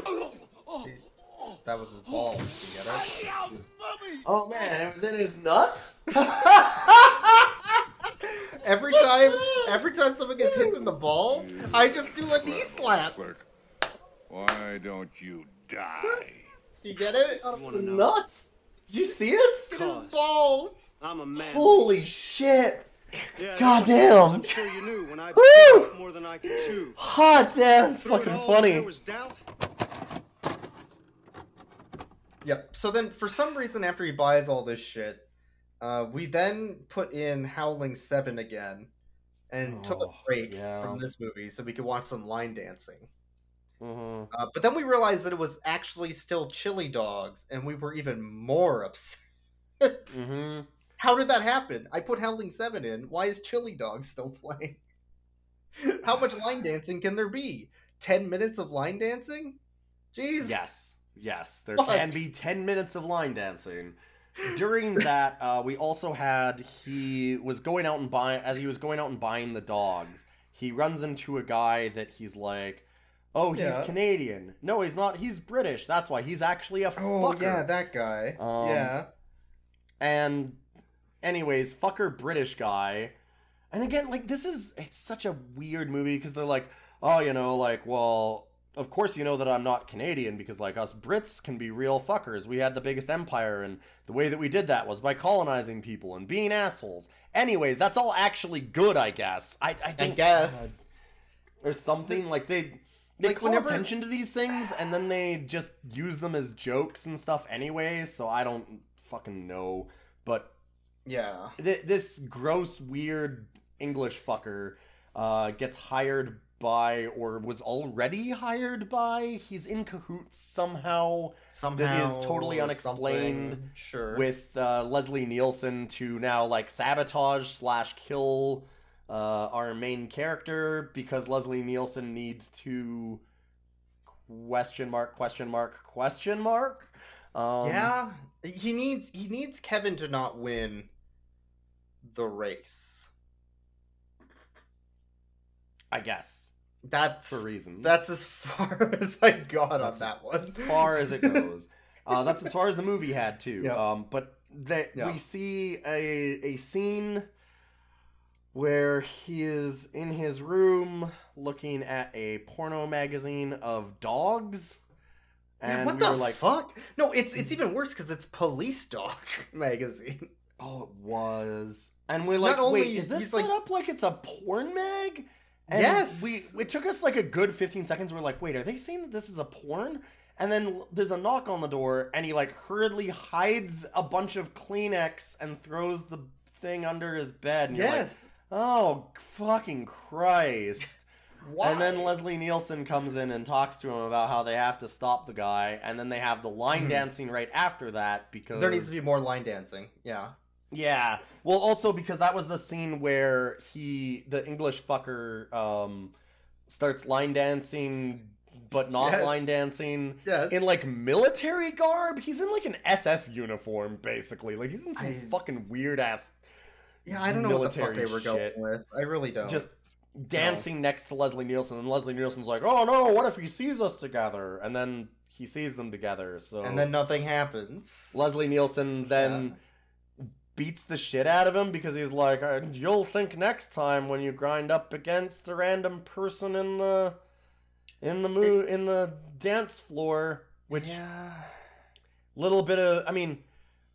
Oh. That was his balls. You? Oh man, it was in his nuts. Every time, every time someone gets hit in the balls, I just do a knee slap. Work. Why don't you die? You get it? You wanna know? nuts. Did you see it? His balls. I'm a man. Holy shit! Yeah, God damn. I'm sure you knew when I Woo! more than I could chew. Hot damn, that's Through it fucking all, funny. There was doubt. Yep. So then, for some reason, after he buys all this shit, uh, we then put in Howling Seven again, and took a Oh, break yeah. from this movie so we could watch some line dancing. hmm Uh, but then we realized that it was actually still Chilly Dogs, and we were even more upset. hmm How did that happen? I put Howling Seven in. Why is Chilly Dog still playing? How much line dancing can there be? Ten minutes of line dancing? Jeez. Yes, yes, there Fuck. can be ten minutes of line dancing. During that, uh, we also had he was going out and buying as he was going out and buying the dogs. He runs into a guy that he's like, "Oh, he's Yeah. Canadian. No, he's not. He's British. That's why he's actually a Oh fucker." yeah, that guy. Um, yeah. And anyways, fucker British guy. And again, like this is it's such a weird movie because they're like, oh, you know, like, well, of course you know that I'm not Canadian because like us Brits can be real fuckers. We had the biggest empire and the way that we did that was by colonizing people and being assholes. Anyways, that's all actually good, I guess. I I, I guess. or something like they they Like, call whenever- attention to these things and then they just use them as jokes and stuff anyway. So I don't fucking know, but Yeah. th- this gross, weird English fucker uh, gets hired by, or was already hired by. He's in cahoots somehow Somehow. that is totally unexplained. Sure. with uh, Leslie Nielsen to now like sabotage slash kill uh, our main character because Leslie Nielsen needs to question mark question mark question mark. Um, yeah, he needs he needs Kevin to not win the race. I guess That's for reasons. that's as far as I got That's on that one. as far as it goes. Uh, that's as far as the movie had too. Yeah. Um, but that Yeah. we see a a scene where he is in his room looking at a porno magazine of dogs, Yeah, and what we the were like, fuck? No, it's it's even worse because it's Police Dog magazine. "Oh, it was," and we're like, only "Wait, is this set like- up like it's a porn mag?" And Yes. we it took us like a good 15 seconds. We're like, wait, are they saying that this is a porn? And then there's a knock on the door, and he like hurriedly hides a bunch of Kleenex and throws the thing under his bed. And you're like, Yes. oh fucking Christ! Why? And then Leslie Nielsen comes in and talks to him about how they have to stop the guy, and then they have the line Mhm. dancing right after that because there needs to be more line dancing. Yeah. Yeah. Well, also because that was the scene where he, the English fucker, um, starts line dancing, but not Yes. line dancing Yes. in like military garb. He's in like an SS uniform, basically. Like he's in some I- fucking weird ass, yeah, I don't know what the fuck they military were going with. I really don't. just dancing next to Leslie Nielsen, and Leslie Nielsen's like, "Oh no, what if he sees us together?" And then he sees them together. So and then nothing happens. Leslie Nielsen then beats the shit out of him because he's like, "Uh, "You'll think next time when you grind up against a random person in the in the mo- in the dance floor." Which yeah. little bit of, I mean,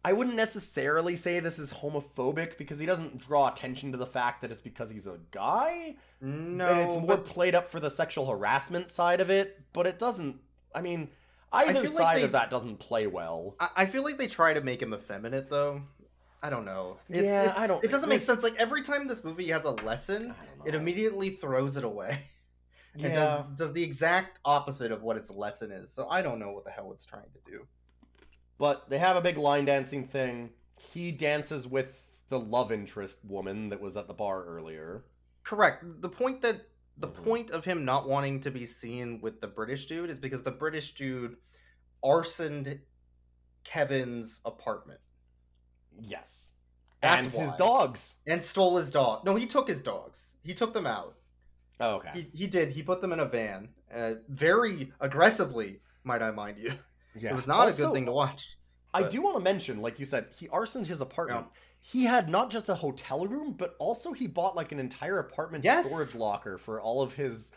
I wouldn't necessarily say this is homophobic because he doesn't draw attention to the fact that it's because he's a guy. No, and it's more played up for the sexual harassment side of it, but it doesn't. I mean, either like side they- of that doesn't play well. I, I feel like they try to make him effeminate though. I don't know. It's, Yeah, it's- I don't- It doesn't make sense. Like every time this movie has a lesson, I don't know. it immediately throws it away. It yeah. does does the exact opposite of what its lesson is. So I don't know what the hell it's trying to do. But they have a big line dancing thing. He dances with the love interest woman that was at the bar earlier. Correct. The point that the Mhm. point of him not wanting to be seen with the British dude is because the British dude arsoned Kevin's apartment Yes. That's and his dogs. and stole his dog. No, he took his dogs. He took them out. Oh, okay. He, he did. He put them in a van, uh, very aggressively, might I mind you. yeah. It was not a good thing to watch. I do want to mention, like you said, he arsoned his apartment. He had not just a hotel room, but also he bought like an entire apartment Yes. storage locker for all of his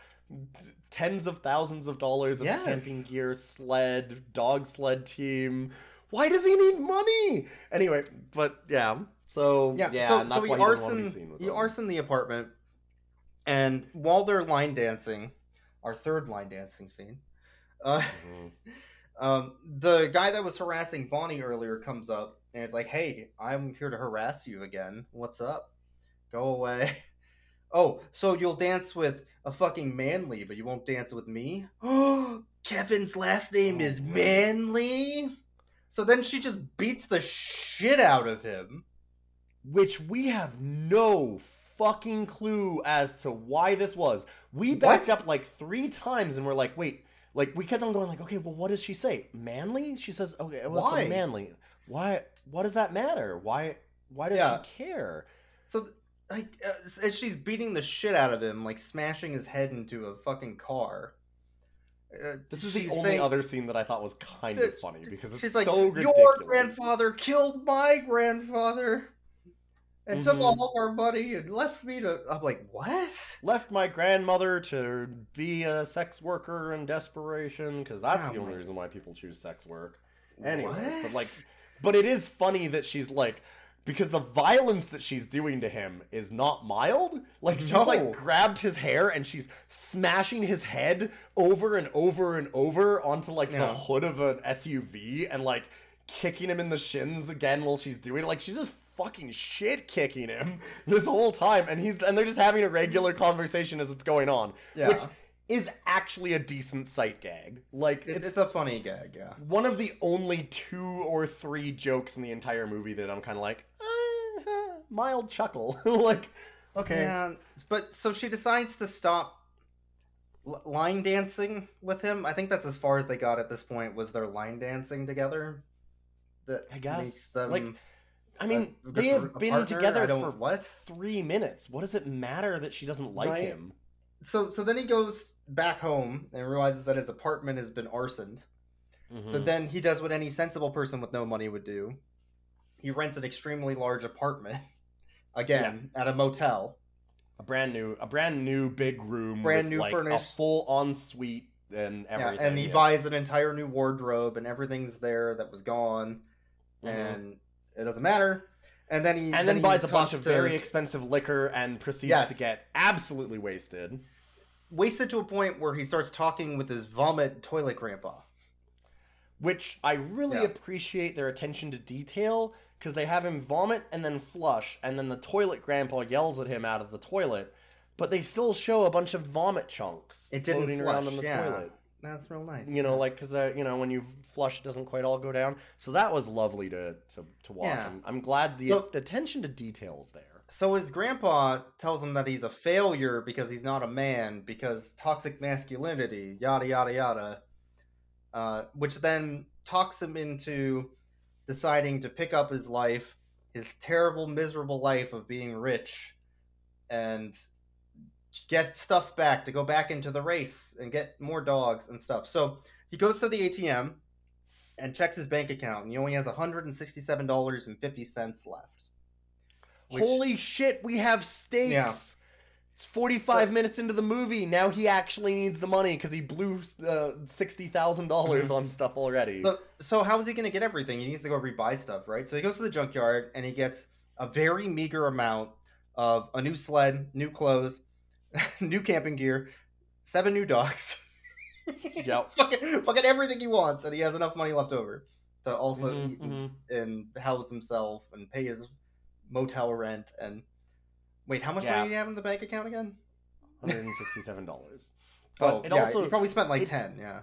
tens of thousands of dollars of Yes. camping gear, sled, dog sled team. Why does he need money? Anyway, but yeah. So Yeah, yeah, so, and so he why he doesn't want to be arson he arson the apartment, and while they're line dancing, our third line dancing scene, uh, Mhm. um, the guy that was harassing Bonnie earlier comes up and is like, "Hey, I'm here to harass you again. What's up? Go away." Oh, so you'll dance with a fucking Manley, but you won't dance with me? Oh, Kevin's last name Oh, is right. Manley. So then she just beats the shit out of him. which we have no fucking clue as to why this was. We What? backed up like three times and we're like, wait, like we kept on going like, okay, well, what does she say? Manley? She says, okay, well, it's Why? a manly. Why? What does that matter? Why? Why does Yeah. she care? So, like, uh, as she's beating the shit out of him, like smashing his head into a fucking car. Uh, This is the only saying- other scene that I thought was kind of funny because it's She's like, so your grandfather killed my grandfather. and took Mhm. all of our money and left me to. I'm like, what? Left my grandmother to be a sex worker in desperation because that's Oh the only my- reason why people choose sex work. Anyways, but like, but it is funny that she's like, because the violence that she's doing to him is not mild. Like she's No. like grabbed his hair and she's smashing his head over and over and over onto like the hood of an SUV and like kicking him in the shins again while she's doing it. Like she's just fucking shit kicking him this whole time, and he's and they're just having a regular conversation as it's going on, Yeah. which is actually a decent sight gag. Like It's, it's it's a funny gag, yeah. one of the only two or three jokes in the entire movie that I'm kind of like, uh, mild chuckle. like, okay. Yeah, but so she decides to stop l- line dancing with him. I think that's as far as they got at this point was their line dancing together. That I guess. makes them like, I mean, a- they have been I together for what? three minutes. What does it matter that she doesn't like Right. him? So so then he goes back home and realizes that his apartment has been arsoned. So Mhm. then he does what any sensible person with no money would do. He rents an extremely large apartment again at a motel. a brand new, a brand new big room, Brand with, new like, furnished- a full ensuite and everything. Yeah, and he yeah. buys an entire new wardrobe and everything's there that was gone. Mhm. and it doesn't matter. And then he and then he buys a bunch of to- very expensive liquor and proceeds Yes. to get absolutely wasted. Wasted to a point where he starts talking with his vomit toilet grandpa. which I really Yeah. appreciate their attention to detail because they have him vomit and then flush, and then the toilet grandpa yells at him out of the toilet, but they still show a bunch of vomit chunks It didn't floating flush, around in the yeah. toilet. That's real nice. You know, like because uh, you know when you flush, it doesn't quite all go down. So that was lovely to to, to watch. Yeah. I'm, I'm glad the, So- the attention to detail is there. So his grandpa tells him that he's a failure because he's not a man because toxic masculinity, yada yada yada. Uh, which then talks him into deciding to pick up his life, his terrible, miserable life of being rich, and get stuff back to go back into the race and get more dogs and stuff. So he goes to the ATM and checks his bank account, and he only has $167.50 left. Which- Holy shit, we have stakes. Yeah. It's 45 minutes into the movie. Now he actually needs the money because he blew uh, $60,000 on stuff already. Mm-hmm. So, so how is he going to get everything? He needs to go rebuy stuff, right? So he goes to the junkyard and he gets a very meager amount of a new sled, new clothes, new camping gear, seven new dogs. Yep. fucking, fucking everything he wants, and he has enough money left over to also Mhm, eat and, and house himself and pay his motel rent. And wait, how much Yeah. money do you have in the bank account again? $167. But oh, it yeah, also he probably spent like it- ten. Yeah.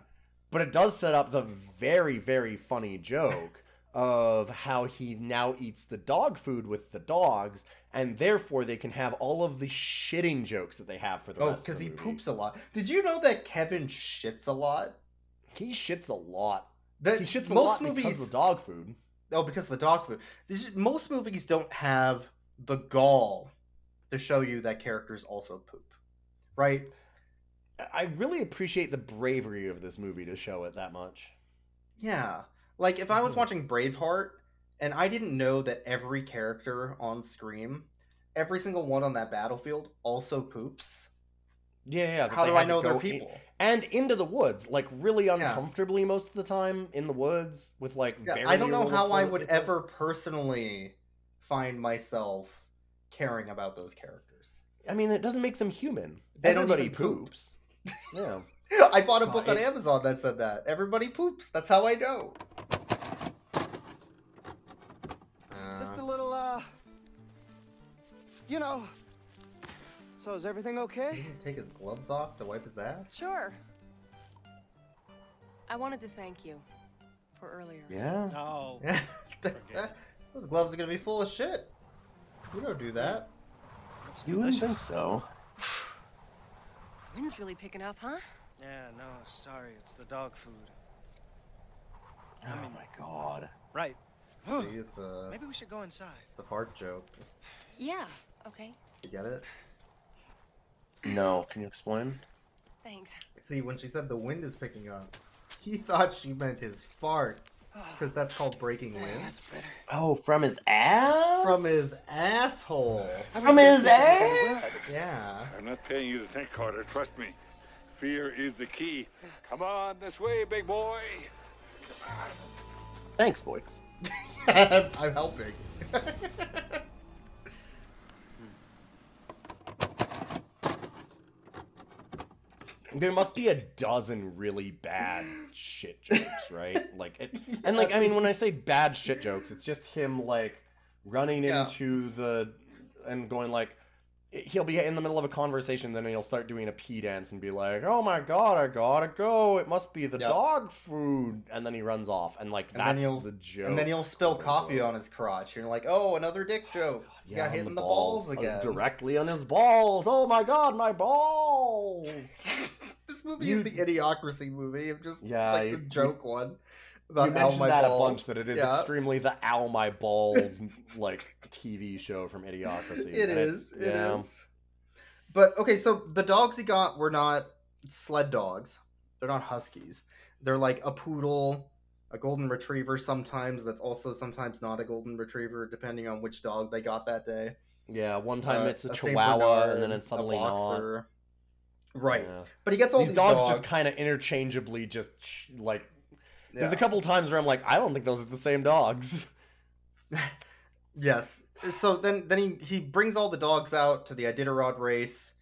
But it does set up the very, very funny joke of how he now eats the dog food with the dogs, and therefore they can have all of the shitting jokes that they have for the Oh, rest of because he movie. poops a lot. Did you know that Kevin shits a lot? He shits a lot. That He shits a most lot movies. because of the dog food. Oh, because of the dog food. Most movies don't have the gall to show you that characters also poop, right? I really appreciate the bravery of this movie to show it that much. Yeah. Like if I was Mhm. watching Braveheart and I didn't know that every character on screen, every single one on that battlefield also poops. Yeah, yeah. How do I know they're people? And into the woods, like really uncomfortably most of the time in the woods with like. Yeah, I don't know how I would paper. ever personally find myself caring about those characters. I mean, it doesn't make them human. They don't Everybody even poop. poops. Yeah. I bought a book Uh, on it- Amazon that said that. Everybody poops. That's how I know. Just a little, uh. You know. So is everything okay? Take his gloves off to wipe his ass. Sure. I wanted to thank you for earlier. Yeah. Oh. Those gloves are gonna be full of shit. You don't do that. It's You wouldn't think so. Wind's really picking up, huh? Yeah, no, sorry. It's the dog food. Oh my god. Right. See, it's a Maybe we should go inside. it's a fart joke. Yeah. Okay. You get it? No. Can you explain? Thanks. See, when she said the wind is picking up, he thought she meant his farts oh. because that's called breaking wind. That's better. Oh, from his ass? From his asshole. From his ass? Yeah. I'm not paying you to think, Carter. Trust me. Fear is the key. Come on, this way, big boy. Thanks, boys. I'm helping. There must be a dozen really bad shit jokes, right? Like, it, and like, I mean, when I say bad shit jokes, it's just him like running Yeah. into the and going like, he'll be in the middle of a conversation, then he'll start doing a pee dance and be like, "Oh my god, I gotta go! It must be the Yep. dog food," and then he runs off, and like And that's the joke. And then he'll spill coffee on his crotch. And you're like, oh, another dick joke. Yeah, got hit in the balls, uh, again. directly on his balls. Oh my god, my balls! This movie You- is the idiocracy movie. I'm just Yeah, like you- the joke one. About you mentioned My that balls. a bunch that it is Yeah. extremely the ow my balls like TV show from Idiocracy. It is. It is. yeah. But okay, so the dogs he got were not sled dogs. They're not huskies. They're like a poodle, a golden retriever sometimes that's also sometimes not a golden retriever depending on which dog they got that day. Yeah, one time Uh, it's a, Saint Chihuahua, and then it's suddenly a suddenly not. Right. Yeah. But he gets all these, these, dogs, dogs. just kind of interchangeably just like. There's a couple times where I'm like, I don't think those are the same dogs. Yes. So then, then he, he brings all the dogs out to the Iditarod race,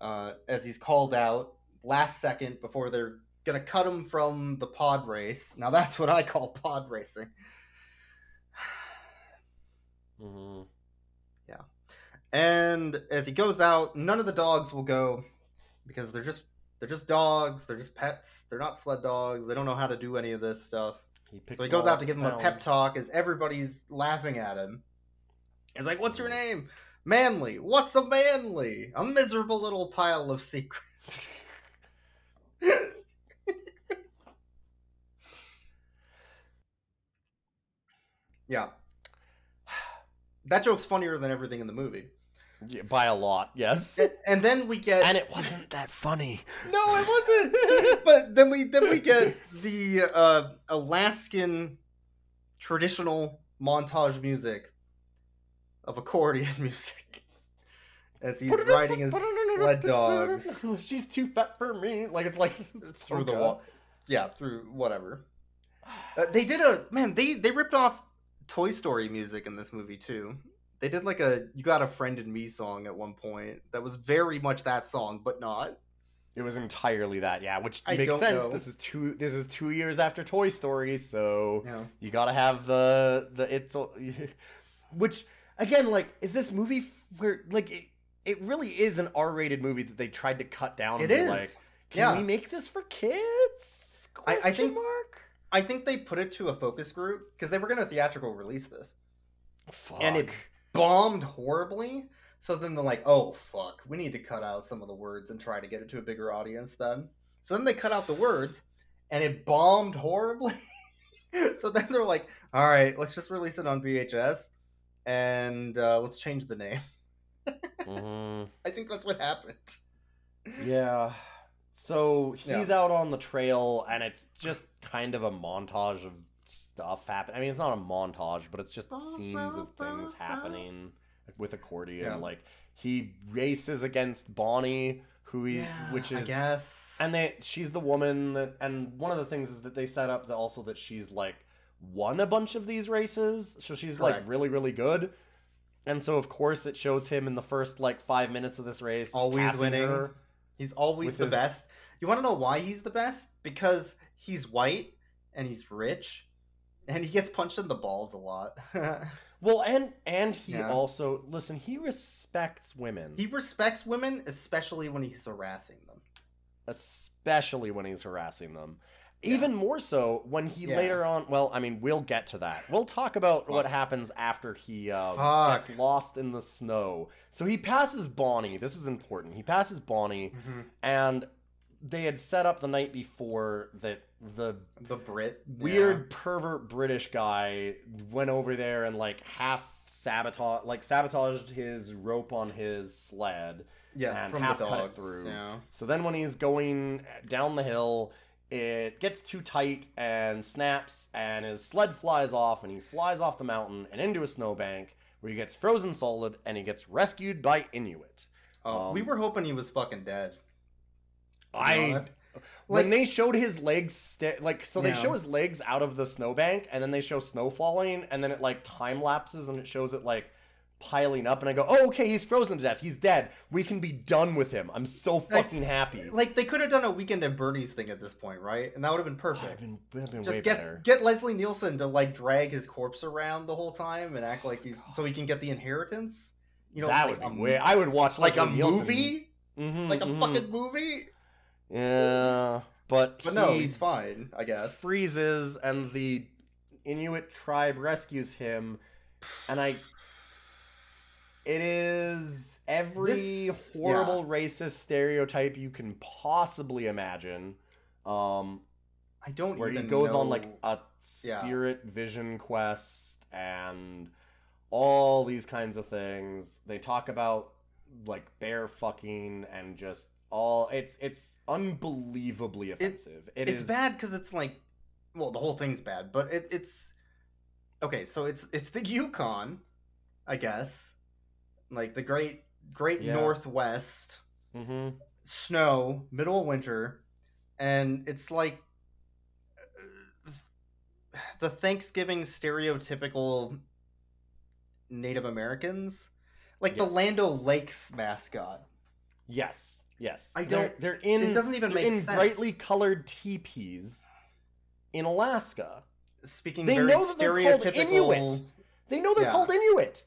uh, as he's called out last second before they're gonna cut him from the pod race. Now that's what I call pod racing. hmm Yeah. And as he goes out, none of the dogs will go because they're just they're just dogs. They're just pets. They're not sled dogs. They don't know how to do any of this stuff. He So he goes out to give him a pep talk as everybody's laughing at him. He's like, "What's your name?" Manley. What's a manly? A miserable little pile of secrets. yeah. That joke's funnier than everything in the movie. Yeah, by a lot, yes. And, then we get And it wasn't that funny. no, it wasn't. but then we then we get the uh, Alaskan traditional montage music of accordion music as he's riding his sled dogs She's too fat for me. Like it's like through the wall. Yeah, through whatever. Uh, they did a man. They they ripped off Toy Story music in this movie too. They did like a "You Got a Friend in Me" song at one point. That was very much that song, but not. It was entirely that, yeah, which I makes sense. know. This is two. This is two years after Toy Story, so Yeah. you gotta have the the it's which again like is this movie where like it, it really is an R-rated movie that they tried to cut down. It is. like, can Yeah. we make this for kids? I, I think mark. I think they put it to a focus group because they were going to theatrical release this, Fuck. and it bombed horribly. So then they're like, "Oh fuck, we need to cut out some of the words and try to get it to a bigger audience." Then, so then they cut out the words, and it bombed horribly. so then they're like, "All right, let's just release it on VHS, and uh, let's change the name." Mhm. I think that's what happened. Yeah. So Yeah. he's out on the trail, and it's just kind of a montage of stuff happen. I mean, it's not a montage, but it's just scenes of things happening with accordion. Yeah. Like he races against Bonnie, who he, Yeah, which I is, guess. and they, she's the woman that, and one of the things is that they set up that also that she's like won a bunch of these races, so she's like really, really good. And so, of course, it shows him in the first like five minutes of this race always passing winning. her. He's always the his- best. You want to know why he's the best? Because he's white and he's rich, and he gets punched in the balls a lot. Well, and and he Yeah. also listen. He respects women, he respects women, especially when he's harassing them. especially when he's harassing them. Even more so when he Yeah. later on. Well, I mean, we'll get to that. We'll talk about what happens after he uh, Fuck. gets lost in the snow. So he passes Bonnie. This is important. He passes Bonnie, Mm-hmm. and they had set up the night before that the The Brit, weird pervert British guy went over there and like half sabotage like sabotaged his rope on his sled Yeah, and from the half cut it through. yeah. So then when he's going down the hill, it gets too tight and snaps, and his sled flies off, and he flies off the mountain and into a snowbank where he gets frozen solid, and he gets rescued by Inuit. Oh, we Um, were hoping he was fucking dead. I honest. when Like- they showed his legs sta- like so they Yeah. show his legs out of the snowbank and then they show snow falling and then it like time lapses and it shows it like piling up and I go, "Oh, okay, he's frozen to death. He's dead. We can be done with him. I'm so fucking happy." Like they could have done a weekend at Bernie's thing at this point, right? And that would have been perfect. been, I've been way Just get better. get Leslie Nielsen to like drag his corpse around the whole time and act like he's so he can get the inheritance. You know, that like would be a, way. I would watch like a Nielsen. movie, Mhm, like a mhm. fucking movie. Yeah, but But no, he he's fine, I guess. freezes and the Inuit tribe rescues him and I it is every This- horrible racist stereotype you can possibly imagine um I don't where he goes on like a Yeah. spirit vision quest and all these kinds of things they talk about like bear fucking and just all it's it's unbelievably offensive It it's is- bad because it's like, well, the whole thing's bad, but it, it's okay. So it's it's the Yukon, I guess, like the great Great Yeah. Northwest, Mhm. snow, middle of winter, and it's like the Thanksgiving stereotypical Native Americans, like the Yes. Land O'Lakes mascot. Yes, yes. I They're- don't- They're, in. it doesn't even make in sense. brightly colored teepees in Alaska. Speaking They very know that they're called stereotypical. Inuit. They know they're Yeah. called Inuit.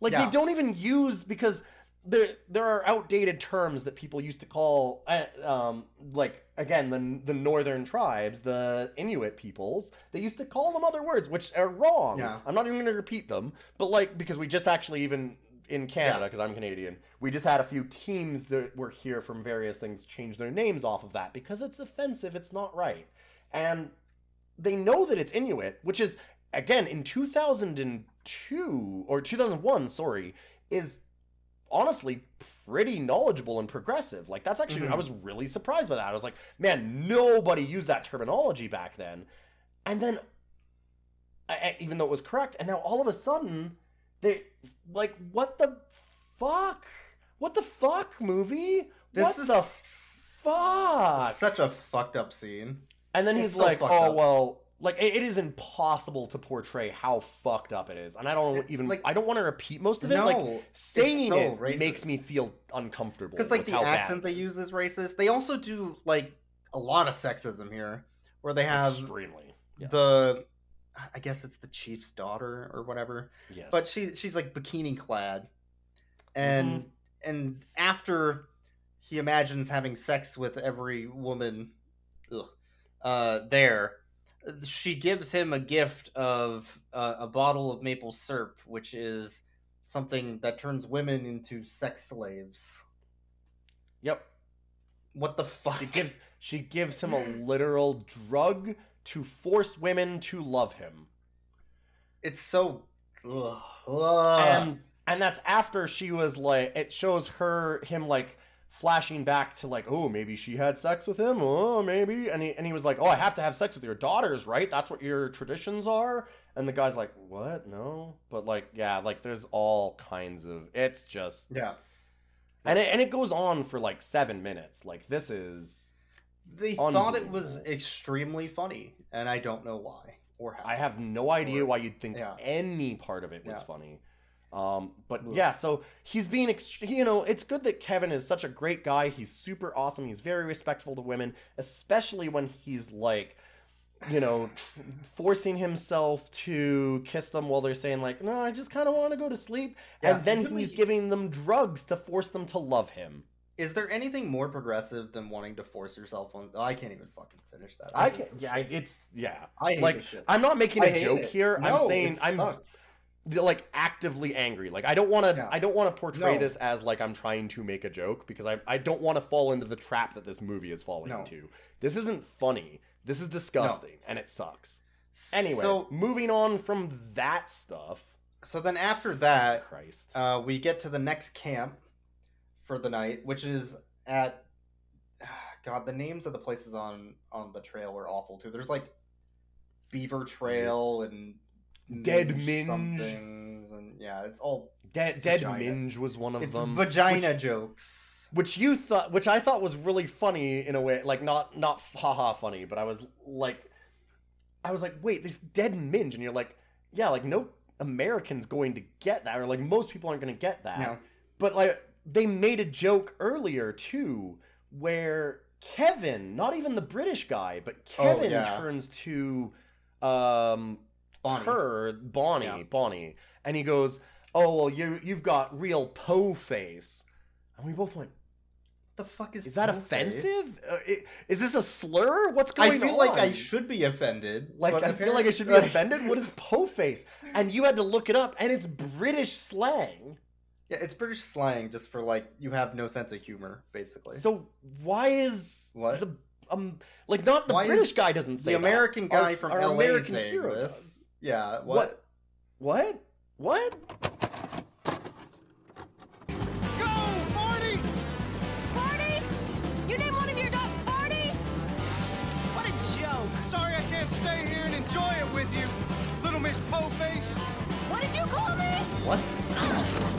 Like Yeah. they don't even use because there there are outdated terms that people used to call uh, um like again the the northern tribes the Inuit peoples they used to call them other words which are wrong. Yeah. I'm not even going to repeat them, but like because we just actually even in Canada Yeah. because I'm Canadian, we just had a few teams that were here from various things change their names off of that because it's offensive, it's not right. And they know that it's Inuit, which is again in 2002 or 2001, sorry, is honestly pretty knowledgeable and progressive. Like that's actually I Mhm. was really surprised by that. I was like, man, nobody used that terminology back then. And then I- I- even though it was correct, and now all of a sudden they like what the fuck? What the fuck movie? This what is the fuck? Such a fucked up scene. And then he's like, "Oh up. well, like it, it is impossible to portray how fucked up it is." And I don't even like- I don't want to repeat most of it. No, like saying so it racist. makes me feel uncomfortable. Because like the accent they use is racist. They also do like a lot of sexism here, where they have extremely. Yes. the, I guess it's the chief's daughter or whatever, yes. but she she's like bikini clad, and Mm-hmm. and after he imagines having sex with every woman, ugh, uh, there. She gives him a gift of uh, a bottle of maple syrup, which is something that turns women into sex slaves. Yep. What the fuck? She gives she gives him a literal drug to force women to love him. It's so. Ugh, ugh. and and that's after she was like it shows her him like flashing back to like oh maybe she had sex with him. Oh maybe. And he, and he was like oh i have to have sex with your daughters right? That's what your traditions are. And the guy's like what? No. But like yeah like there's all kinds of it's just yeah, and it, and it goes on for like seven minutes. Like this is they thought it was extremely funny, and I don't know why or how. I have no idea Or- why you'd think yeah. any part of it was Yeah. funny. Um, but Ugh. yeah, so he's being, ext- you know, it's good that Kevin is such a great guy. He's super awesome. He's very respectful to women, especially when he's like, you know, tr- forcing himself to kiss them while they're saying like, "No, I just kind of want to go to sleep," Yeah, and then he's giving them drugs to force them to love him. Is there anything more progressive than wanting to force yourself on? I can't even fucking finish that. I hate can, yeah, I- it's yeah. I hate like this shit. I'm not making a joke it. here. No, I'm saying I'm sucks. like actively angry. Like I don't want to Yeah. I don't want to portray No. this as like I'm trying to make a joke because I I don't want to fall into the trap that this movie is falling No. into. This isn't funny. This is disgusting and it sucks. Anyways, so moving on from that stuff. so then after that, Christ. uh, we get to the next camp for the night, which is at God, the names of the places on on the trail were awful too. There's like Beaver Trail and Dead Minge Minge. and yeah, it's all Dead Dead Vagina. Minge was one of it's them. vagina jokes. which you thought which I thought was really funny in a way like not not haha funny but I was like I was like wait this dead minge and you're like yeah like no American's going to get that or like most people aren't going to get that No. but like they made a joke earlier too where Kevin not even the British guy but Oh, Kevin yeah. turns to um Bonnie. her Bonnie Yeah. Bonnie and he goes oh well you you've got real po face and we both went the fuck is is that offensive? Uh, i- is this a slur? What's going on? I feel like I should be offended. Like I feel like I should be offended. What is po face? And you had to look it up, and it's British slang. Yeah, it's British slang just for like you have no sense of humor, basically. So why is What? the um like not the Why British guy doesn't say the that. American guy Our- from our LA American saying hero this. does. Yeah, What? what? What? What?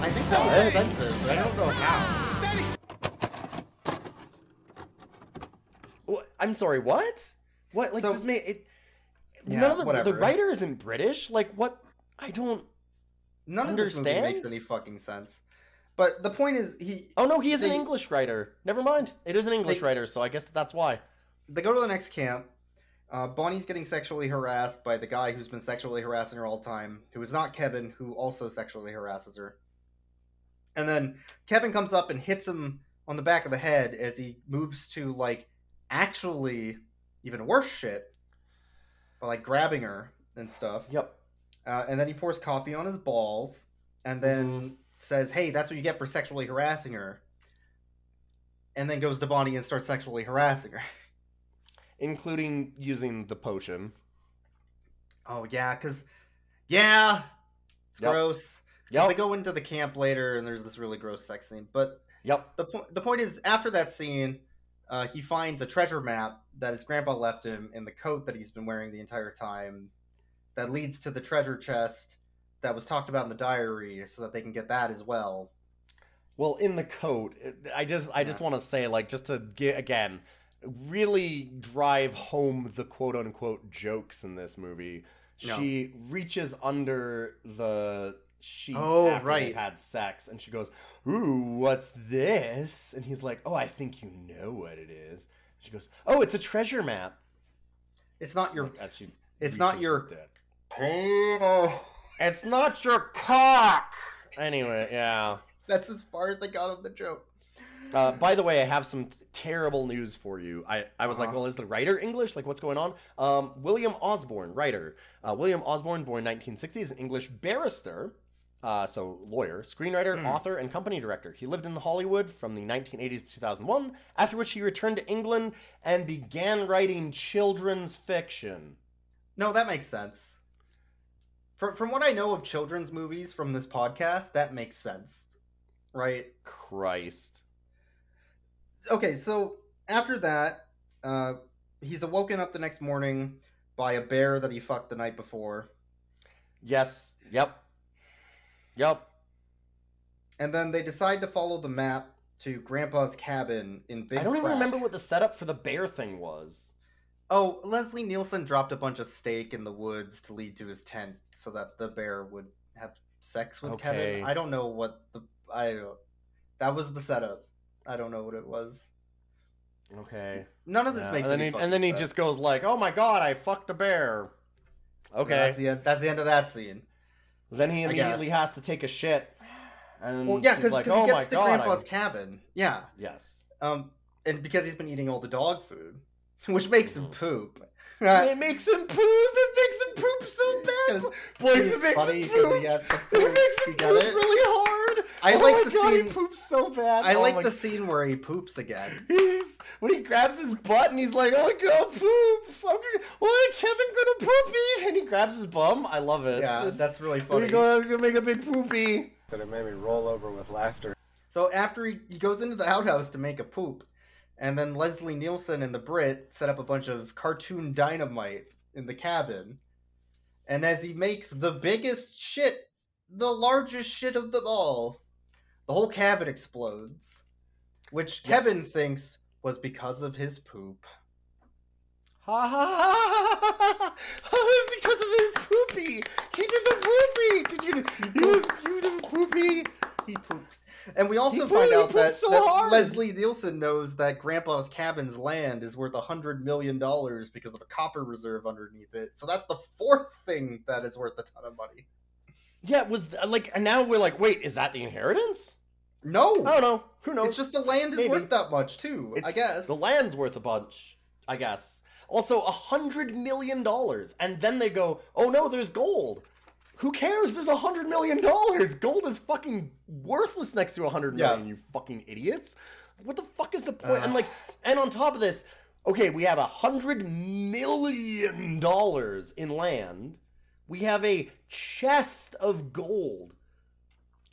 I think that was Hey. offensive, but I don't know how. Steady! I'm sorry. What? What? Like So- this may it. Yeah, none of the whatever. the writer isn't British. Like what? I don't. None of this movie Understand? makes any fucking sense. But the point is, he Oh no, he is an English writer. Never mind. It is an English They- writer, so I guess that's why. they go to the next camp. Uh, Bonnie's getting sexually harassed by the guy who's been sexually harassing her all the time, who is not Kevin, who also sexually harasses her. And then Kevin comes up and hits him on the back of the head as he moves to like actually even worse shit by like grabbing her and stuff. Yep. Uh, and then he pours coffee on his balls and then says, Hey, that's what you get for sexually harassing her. And then goes to Bonnie and starts sexually harassing her. Including using the potion. Oh, yeah, because, yeah, it's Yep. gross. Yep. They go into the camp later and there's this really gross sex scene. But Yep. the, po- the point is, after that scene, uh, he finds a treasure map that his grandpa left him in the coat that he's been wearing the entire time that leads to the treasure chest that was talked about in the diary so that they can get that as well. Well, in the coat, I just I just want to say like just to get again really drive home the quote unquote jokes in this movie. No. She reaches under the sheets Oh, after right. they've had sex and she goes, "Ooh, what's this?" And he's like, "Oh, I think you know what it is." She goes, "Oh, it's a treasure map." It's not your. Like, as she It's not your. dick. Penis. It's not your cock. Anyway, yeah. That's as far as they got on the joke. Uh, by the way, I have some terrible news for you. I, I was like, Uh-huh. well, is the writer English? Like, what's going on? Um, William Osborne, writer. Uh, William Osborne, born 1960, is an English barrister, uh, so lawyer, screenwriter, Hmm. author, and company director. He lived in Hollywood from the 1980s to 2001, after which he returned to England and began writing children's fiction. No, that makes sense. From from what I know of children's movies from this podcast, that makes sense, right? Christ. Okay, so after that, uh, he's awoken up the next morning by a bear that he fucked the night before, Yes. Yep. Yep. and then they decide to follow the map to Grandpa's cabin in Big. I don't even remember what the setup for the bear thing was. Oh, Leslie Nielsen dropped a bunch of steak in the woods to lead to his tent so that the bear would have sex with Okay. Kevin. I don't know what the I don't. That was the setup. I don't know what it was. Okay. None of this Yeah, makes and then he, and then he just goes like, "Oh my god, I fucked a bear." Okay. That's the. That's the end of that scene. Then he immediately has to take a shit. And Well, yeah, because like, he "Oh my gets to god." Grandpa's I-" cabin. Yeah. Yes. Um, and because he's been eating all the dog food, which makes him Mhm. poop. it makes him poop. It makes him poop so bad. Boys, it makes him poop. he has to It makes him poop really hard. I oh like my the god, scene- he poops so bad. I Oh like my- the scene where he poops again. He's when he grabs his butt and he's like, "Oh my god, poop! I'm gonna, oh, Kevin gonna poopy!" And he grabs his bum. I love it. Yeah, It's- that's really funny. We're gonna, gonna make a big poopy. That it made me roll over with laughter. So after he, he goes into the outhouse to make a poop, And then Leslie Nielsen and the Brit set up a bunch of cartoon dynamite in the cabin. And as he makes the biggest shit, the largest shit of them all, the whole cabin explodes. Which Kevin thinks was because of his poop. Ha ha ha ha ha ha! Oh, it's because of his poopy. He did the poopy. Did you? He was you did the poopy. He pooped. And we also He find out that, so that. Leslie Nielsen knows that Grandpa's cabin's land is worth a hundred million dollars because of a copper reserve underneath it. So that's the fourth thing that is worth a ton of money. Yeah, it was like, and now we're like, wait, is that the inheritance? No, I don't know. Who knows? it's just the land is Maybe. worth that much too. I guess the land's worth a bunch. I guess. Also, a hundred million dollars, and then they go, "Oh no, there's gold." Who cares? There's a hundred million dollars. Gold is fucking worthless next to a hundred million. Yeah. You fucking idiots. What the fuck is the point? and Ah. like, and on top of this, okay, we have a hundred million dollars in land. We have a chest of gold.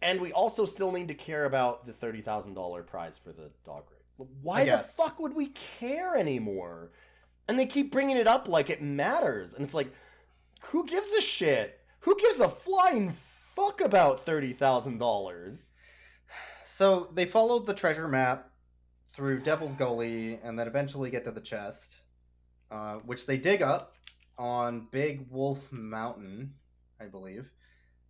And we also still need to care about the thirty thousand dollar prize for the dog race. Why the fuck would we care anymore? And they keep bringing it up like it matters, and it's like, who gives a shit? Who gives a flying fuck about thirty thousand dollars? So they followed the treasure map through Devil's Gully and then eventually get to the chest, uh, which they dig up on Big Wolf Mountain, I believe.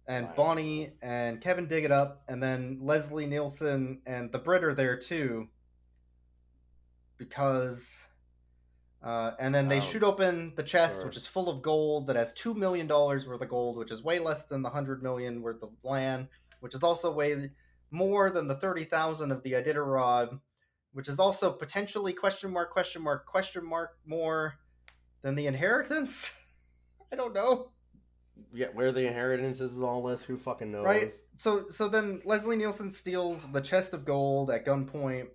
And Right. Bonnie and Kevin dig it up, and then Leslie Nielsen and the Brit are there too. Because. Uh, and then they Oh, shoot open the chest, sure. which is full of gold that has $2 million worth of gold, which is way less than the 100 million worth of land, which is also way more than the 30,000 of the Iditarod, which is also potentially question mark, question mark, question mark more than the inheritance. I don't know. Yeah, where the inheritance is and all this, who fucking knows? Right? So so then Leslie Nielsen steals the chest of gold at gunpoint.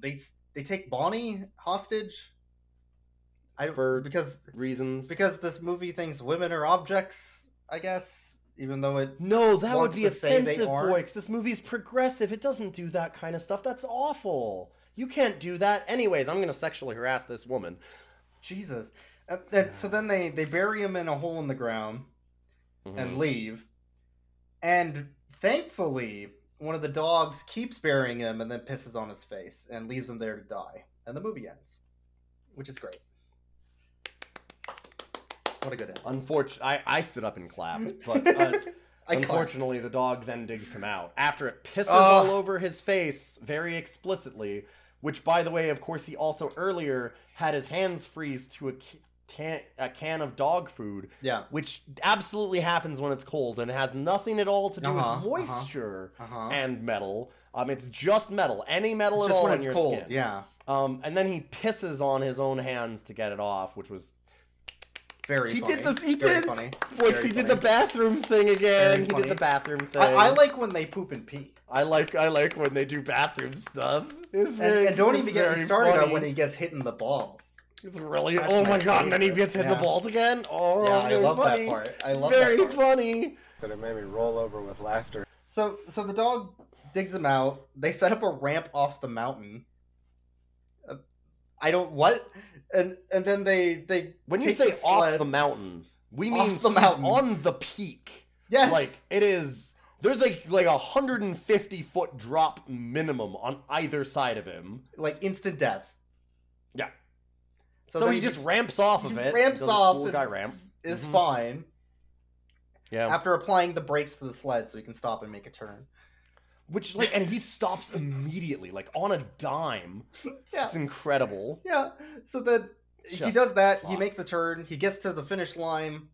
They they take Bonnie hostage. I For- because Reasons. because this movie thinks women are objects, I guess, even though it no, that would be to offensive, aren't. boy. 'cause this movie's progressive. It doesn't do that kind of stuff. That's awful. You can't do that. Anyways, I'm gonna sexually harass this woman. Jesus. And, and so then they they bury him in a hole in the ground and Mhm. leave. And thankfully, one of the dogs keeps burying him and then pisses on his face and leaves him there to die. And the movie ends, which is great. What a good end. Unfortunately, I, I stood up and clapped, but uh, I clapped. unfortunately, the dog then digs him out after it pisses Ugh. all over his face very explicitly. Which, by the way, of course, he also earlier had his hands freeze to a, can, a can of dog food, Yeah. which absolutely happens when it's cold, and it has nothing at all to do Uh-huh, uh-huh, with moisture uh-huh. and metal. Um, it's just metal, any metal at Just all when it's your cold, skin. yeah. Um, and then he pisses on his own hands to get it off, which was Very he funny. did the he Very did funny. Boys, Very he did the bathroom thing again. Very he funny. did the bathroom thing. I, I like when they poop and pee. I like I like when they do bathroom stuff. It's And, very, and don't even get me very started on when he gets hit in the balls. It's really That's oh my my god! And then he gets hit in the balls again. Oh, Yeah, I very love that part. I love very that part. funny. That it made me roll over with laughter. So so the dog digs him out. They set up a ramp off the mountain. Uh, I don't what, and and then they they When you say the off the mountain, we Off mean the mountain. on the peak. Yes. Like it is. There's like like a hundred and fifty foot drop minimum on either side of him. like instant death. Yeah. So, So, then he just ramps off of it. ramps off Cool guy ramp. is Mhm. fine Yeah. after applying the brakes to the sled so he can stop and make a turn. Which like, and he stops immediately, like on a dime. Yeah. It's incredible. Yeah. So then he Just does that. He fuck. makes a turn. He gets to the finish line,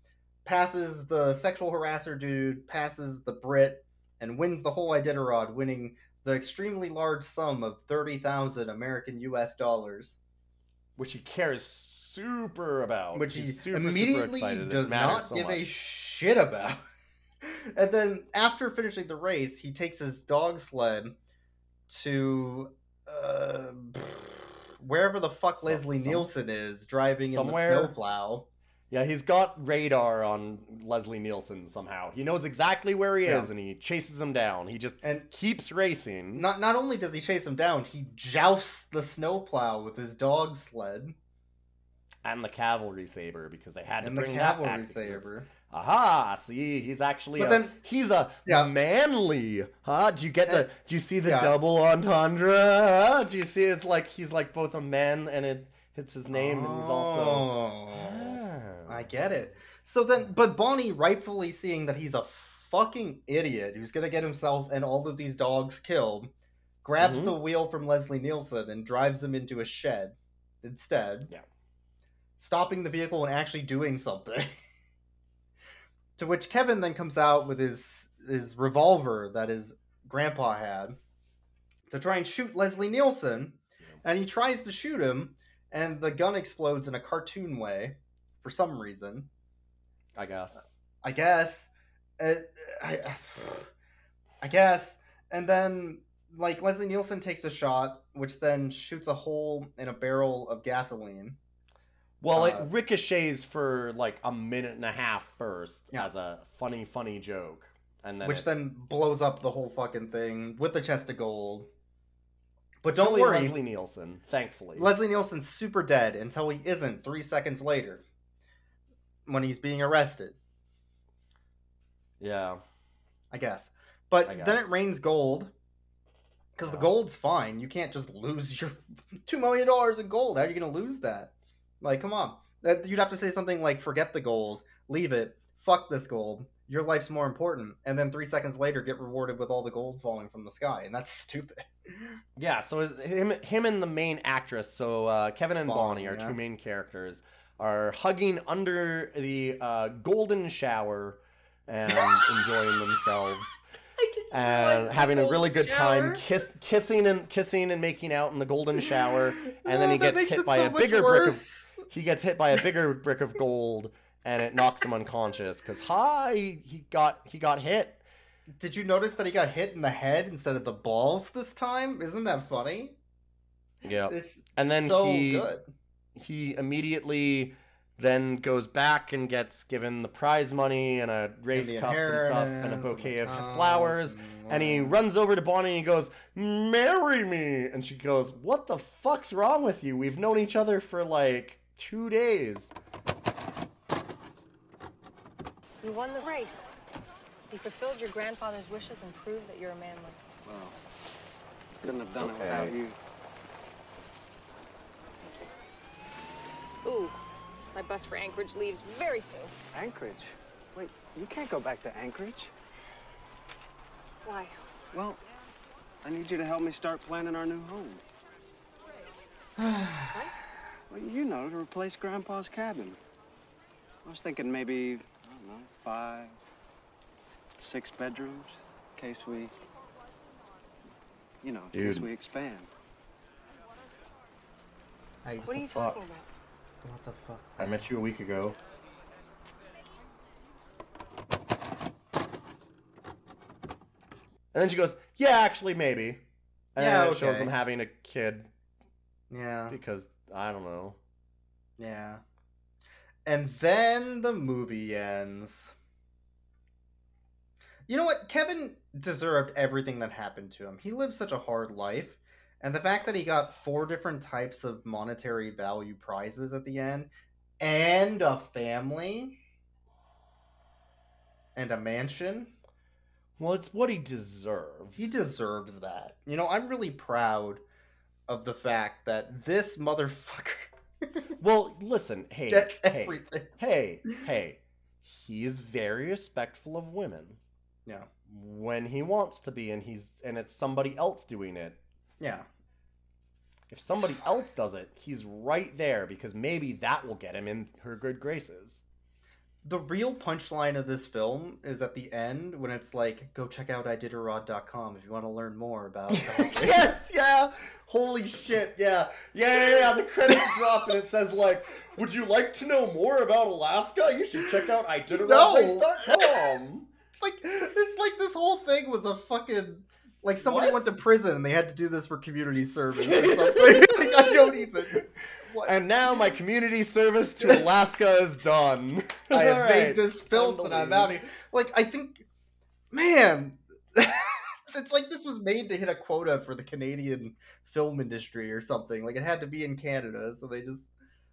passes the sexual harasser dude, passes the Brit, and wins the whole Iditarod, winning the extremely large sum of thirty thousand American U.S. dollars, Which he cares super about. which he He's super, super immediately excited. It does matters not so give a shit about. And then after finishing the race, he takes his dog sled to. Uh, wherever the fuck Some- Leslie some- Nielsen is driving somewhere. in the snowplow. Yeah, he's got radar on Leslie Nielsen somehow. He knows exactly where he Yeah. is and he chases him down. He just And keeps racing. not not only does he chase him down, he jousts the snowplow with his dog sled and the cavalry saber because they had and to the bring that cavalry back because saber. Aha! See, he's actually But a, then- he's a Yeah. manly. Huh? Do you get the? Do you see the yeah. double entendre? Do you see? It's like he's like both a man and it hits his name, and he's also. Oh, Ah. I get it. So then, but Bonnie, rightfully seeing that he's a fucking idiot who's gonna get himself and all of these dogs killed, grabs Mhm. the wheel from Leslie Nielsen and drives him into a shed instead. Yeah. Stopping the vehicle and actually doing something. to which Kevin then comes out with his his revolver that his grandpa had to try and shoot Leslie Nielsen, and he tries to shoot him, and the gun explodes in a cartoon way for some reason. I guess. I guess. Uh, I, I guess. And then, like, Leslie Nielsen takes a shot, which then shoots a hole in a barrel of gasoline. Well, Uh, it ricochets for like a minute and a half first Yeah. as a funny, funny joke, and then which it- then blows up the whole fucking thing with the chest of gold. But don't worry, Leslie Leslie... Nielsen, thankfully. Leslie Nielsen's super dead until he isn't three seconds later when he's being arrested, yeah. I guess. But I then it rains gold because the gold's fine. You can't just lose your two million dollars in gold. How are you gonna lose that? Like, come on. That you'd have to say something like, "Forget the gold, leave it, fuck this gold. Your life's more important." And then three seconds later, get rewarded with all the gold falling from the sky, and that's stupid. Yeah, so him, him and the main actress, so uh, Kevin and Bonnie, Bonnie, our yeah. two main characters, are hugging under the uh, golden shower and enjoying themselves and having a really good time, kiss, kissing and kissing and making out in the golden shower. And then Oh, he gets hit it by so a much bigger brick of worse. He gets hit by a bigger brick of gold, and it knocks him unconscious because hi, he got he got hit. Did you notice that he got hit in the head instead of the balls this time? Isn't that funny? Yeah. This And then so he good. he immediately then goes back and gets given the prize money and a race the cup and stuff and a bouquet of cup flowers. and And he runs over to Bonnie and he goes, "Marry me!" And she goes, "What the fuck's wrong with you? We've known each other for like two days." You won the race. You fulfilled your grandfather's wishes and proved that you're a manly. Well, couldn't have done it without you. Ooh, my bus for Anchorage leaves very soon. Anchorage? Wait, you can't go back to Anchorage. Why? Well, I need you to help me start planning our new home. Well, you know, to replace Grandpa's cabin. I was thinking maybe, I don't know, five, six bedrooms, in case we, you know, in case we expand. What are you talking about? What the fuck? I met you a week ago. And then she goes, "Yeah, actually, maybe." And Yeah, then it shows them having a kid Yeah. because I don't know. Yeah. And then the movie ends. You know what? Kevin deserved everything that happened to him. He lived such a hard life. And the fact that he got four different types of monetary value prizes at the end, and a family, and a mansion, Well, it's what he deserved. he deserves that. You know, I'm really proud of the fact that this motherfucker Well, listen, hey, gets hey, everything. hey, hey, he is very respectful of women Yeah. when he wants to be, and he's and it's somebody else doing it. Yeah. If somebody else does it, he's right there because maybe that will get him in her good graces. The real punchline of this film is at the end when it's like, go check out iditarod.com if you want to learn more about. yes, yeah. Holy shit, yeah. Yeah, yeah, yeah. The credits drop and it says like, "Would you like to know more about Alaska? You should check out No. iditarod.com." It's like it's like this whole thing was a fucking Like somebody What? went to prison and they had to do this for community service or something. like, I don't even. What? And now my community service to Alaska is done. I have All made right. this filth and I'm out here. Like I think, man, it's like this was made to hit a quota for the Canadian film industry or something. Like it had to be in Canada, so they just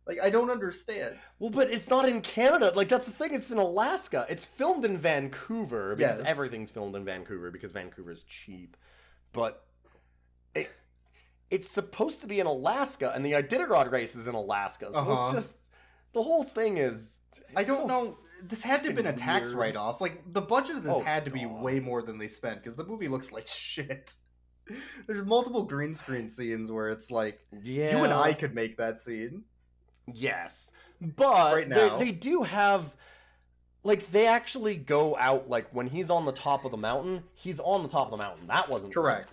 like I don't understand. Well, but it's not in Canada. Like that's the thing. It's in Alaska. It's filmed in Vancouver because Yes. everything's filmed in Vancouver because Vancouver's cheap. But it it's supposed to be in Alaska, and the Iditarod race is in Alaska. So Uh-huh. it's just the whole thing is. I don't so know. This had to have been a tax write off. Like the budget of this Oh, had to be way more than they spent because the movie looks like shit. There's multiple green screen scenes where it's like Yeah. you and I could make that scene. Yes, but Right they, they do have like they actually go out like when he's on the top of the mountain, he's on the top of the mountain. That wasn't Correct.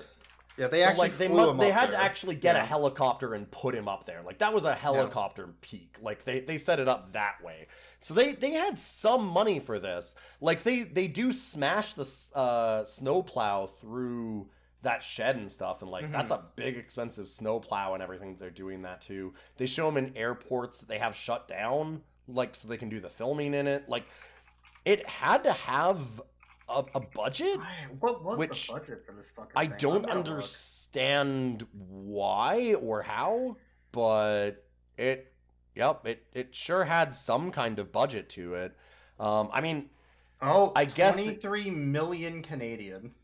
Yeah, they So, actually like they flew mu- him they had there. to actually get a helicopter and put him up there. Like that was a helicopter peak. Like they they set it up that way. So they they had some money for this. Like they they do smash the uh snowplow through that shed and stuff and like that's a big expensive snowplow and everything they're doing that too. They show them in airports that they have shut down like so they can do the filming in it. Like it had to have a, a budget What was Which the budget for this fucking I thing? don't I'm look. understand why or how, but it, yep, it it sure had some kind of budget to it. Um, I mean, Oh, I guess 23 million Canadian.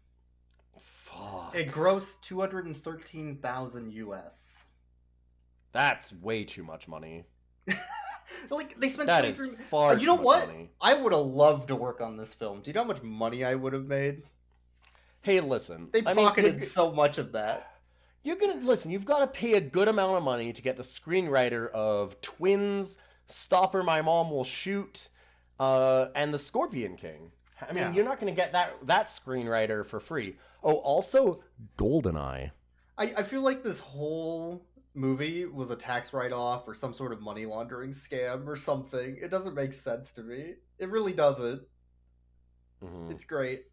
Fuck, It grossed 213,000 US. that's way too much money. Like they spent That is 23 far. Uh, you know what? money. I would have loved to work on this film. Do you know how much money I would have made? Hey, listen, They I mean, pocketed you're- so much of that. You're gonna listen. You've got to pay a good amount of money to get the screenwriter of Twins, Stop Or, My Mom Will Shoot, uh, and The Scorpion King. I mean, Yeah. you're not gonna get that that screenwriter for free. Oh, also Goldeneye. I, I feel like this whole movie was a tax write off or some sort of money laundering scam or something. It doesn't make sense to me. It really doesn't. Mhm. It's great.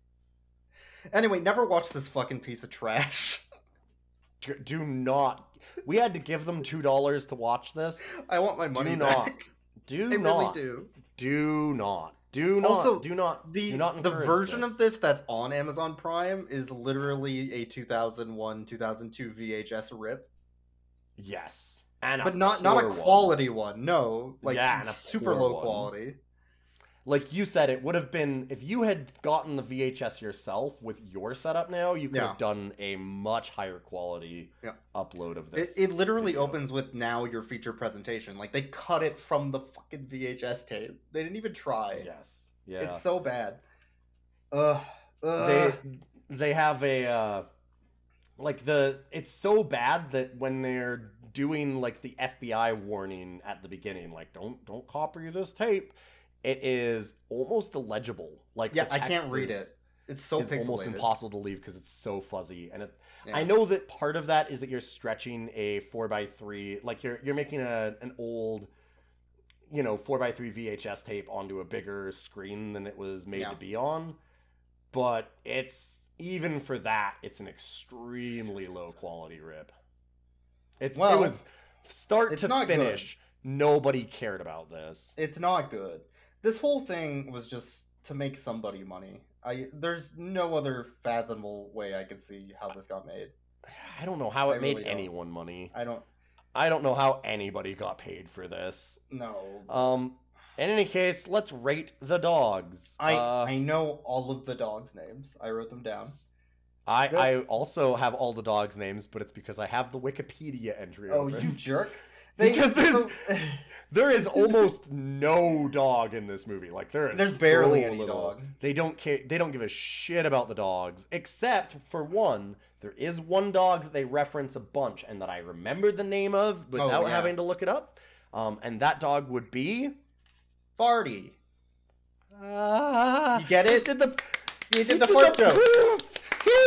Anyway, never watch this fucking piece of trash. Do- Do not. We had to give them two dollars to watch this. I want my money do back. not. Do I not. really do. Do not. Do not. Also, do not. The do not the version this. of this that's on Amazon Prime is literally a 2001 2002 VHS rip, Yes, and but not not a poor one. quality one. No, like Yeah, super low one. quality. Like you said, it would have been if you had gotten the VHS yourself with your setup now, you could Yeah. have done a much higher quality Yeah. upload of It, this. it literally video. opens with now your feature presentation. Like they cut it from the fucking VHS tape. They didn't even try. Yes, yeah. It's so bad. Ugh. Ugh. they they have a uh, like the it's so bad that when they're doing like the FBI warning at the beginning, like don't don't copy this tape, it is almost illegible. Like yeah, I can't read is- it. It's so is almost impossible to leave because it's so fuzzy and it Yeah. i know that part of that is that you're stretching a 4x3 like you're you're making a an old you know 4x3 vhs tape onto a bigger screen than it was made Yeah. to be on but it's even for that it's an extremely low quality rip it's Well, it was start to not good. finish nobody cared about this It's not good. This whole thing was just to make somebody money. I there's no other fathomable way I could see how this got made. i don't know how I it made really anyone money I don't I don't know how anybody got paid for this. No. Um, in any case, let's rate the dogs. I uh, I know all of the dogs' names. I wrote them down. I, the- I also have all the dogs' names, but it's because I have the Wikipedia entry Oh, open. you jerk! Because there's so- there is almost no dog in this movie. Like there is There's barely so any little. dog. They don't care. They don't give a shit about the dogs, except for one. There is one dog that they reference a bunch, and that I remembered the name of without Oh, yeah. having to look it up. Um, and that dog would be. Farty. Ah, You get it? Did the You did the fart joke. poop.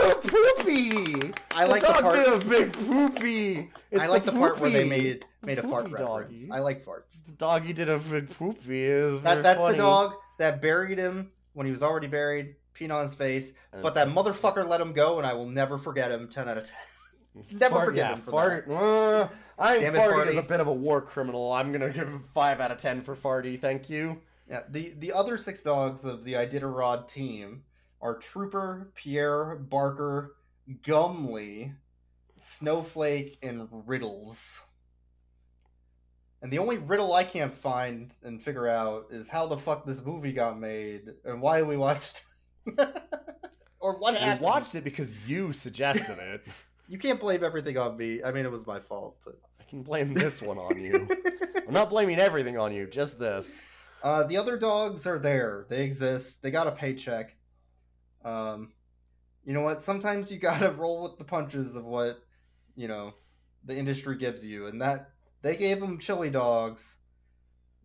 A poopy. I like the part- did a big poopy. It's I like the, part where they made made a fart Poopy reference. doggy. I like farts. The doggy did a big poopy. Is That, that's the dog that buried him when he was already buried, peed on his face. And but that motherfucker let him go, and I will never forget him. Ten out of ten. Never Fart- forget yeah, him for Fart, uh, I think Damn Farty is a bit of a war criminal. I'm gonna give him five out of ten for Farty. Thank you. Yeah, the the other six dogs of the Iditarod team are Trooper, Pierre, Barker, Gumley, Snowflake, and Riddles. And the only riddle I can't find and figure out is how the fuck this movie got made and why we watched or what We happened. watched it because you suggested it. You can't blame everything on me. I mean, it was my fault, but I can blame this one on you. I'm not blaming everything on you, just this. Uh, the other dogs are there. They exist. They got a paycheck. Um, you know what? Sometimes you gotta roll with the punches of what you know the industry gives you, and that they gave them chili dogs,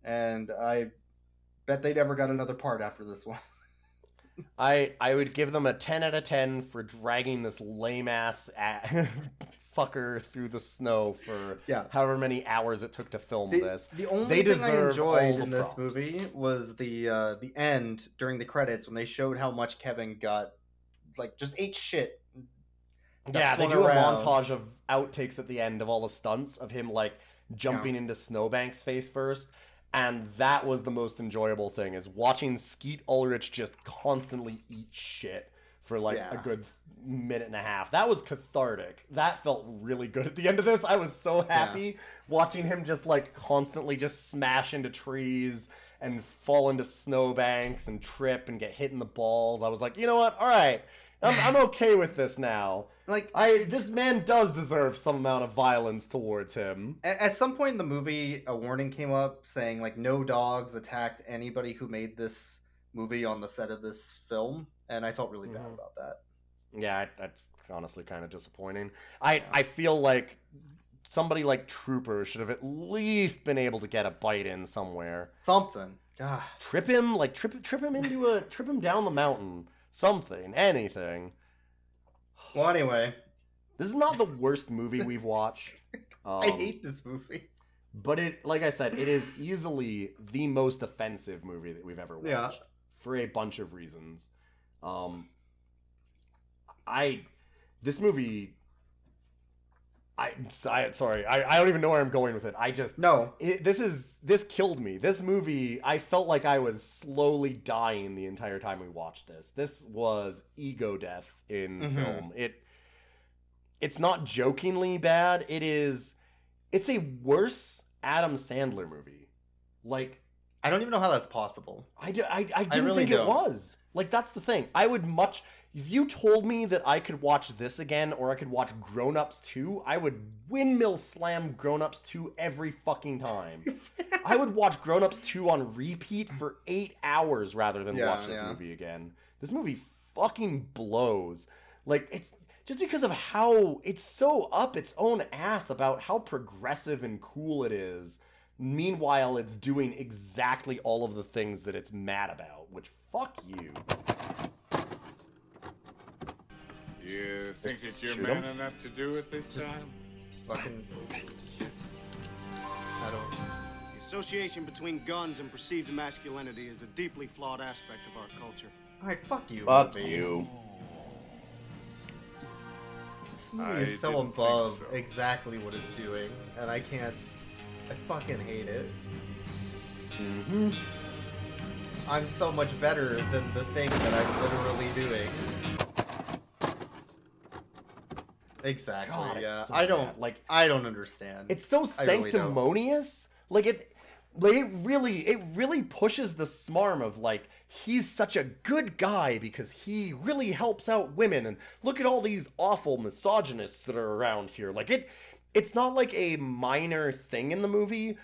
and I bet they never got another part after this one. I I would give them a 10 out of 10 for dragging this lame ass fucker through the snow for Yeah. however many hours it took to film The, this. the only They thing I enjoyed in this props. movie was the uh, the end during the credits when they showed how much Kevin got, like just ate shit. Yeah, they do around. a montage of outtakes at the end of all the stunts of him like jumping into Snowbank's face first. And that was the most enjoyable thing is watching Skeet Ulrich just constantly eat shit for like a good minute and a half. That was cathartic. That felt really good at the end of this. I was so happy watching him just like constantly just smash into trees and fall into snowbanks and trip and get hit in the balls. I was like, you know what? All right. I'm, I'm okay with this now. Like I this man does deserve some amount of violence towards him. At, at some point in the movie, a warning came up saying like no dogs attacked anybody who made this movie on the set of this film, and I felt really bad Mhm. about that. Yeah, that's honestly kind of disappointing. I I feel like somebody like Trooper should have at least been able to get a bite in somewhere. Something. God. Trip him, like trip trip him into a trip him down the mountain. Something, anything. Well, anyway, This is not the worst movie we've watched. Um, I hate this movie. But it, like I said, it is easily the most offensive movie that we've ever watched Yeah. for a bunch of reasons. Um, I, this movie, I, I sorry, I, I don't even know where I'm going with it. I just No. it, this is this killed me. This movie, I felt like I was slowly dying the entire time we watched this. This was ego death in Mhm. film. It it's not jokingly bad. It is it's a worse Adam Sandler movie. Like I don't even know how that's possible. I I I didn't really think it don't. was. Like that's the thing. I would much if you told me that I could watch this again or I could watch Grown Ups 2, I would windmill slam Grown Ups 2 every fucking time. I would watch Grown Ups 2 on repeat for 8 hours rather than Yeah, watch this yeah. movie again. This movie fucking blows. Like it's just because of how it's so up its own ass about how progressive and cool it is. Meanwhile, it's doing exactly all of the things that it's mad about, which fuck you. You think that you're Shoot man 'em. enough to do it this time? Fucking. I don't. The association between guns and perceived masculinity is a deeply flawed aspect of our culture. All right, fuck you. Fuck movie. you. This movie I is so above so. exactly what it's doing, and I can't. I fucking hate it. Mm-hmm. I'm so much better than the thing that I'm literally doing. Exactly. God, yeah. so I don't bad. Like I don't understand. It's so I really sanctimonious. like it like it really it really pushes the smarm of like he's such a good guy because he really helps out women and look at all these awful misogynists that are around here. Like it it's not like a minor thing in the movie.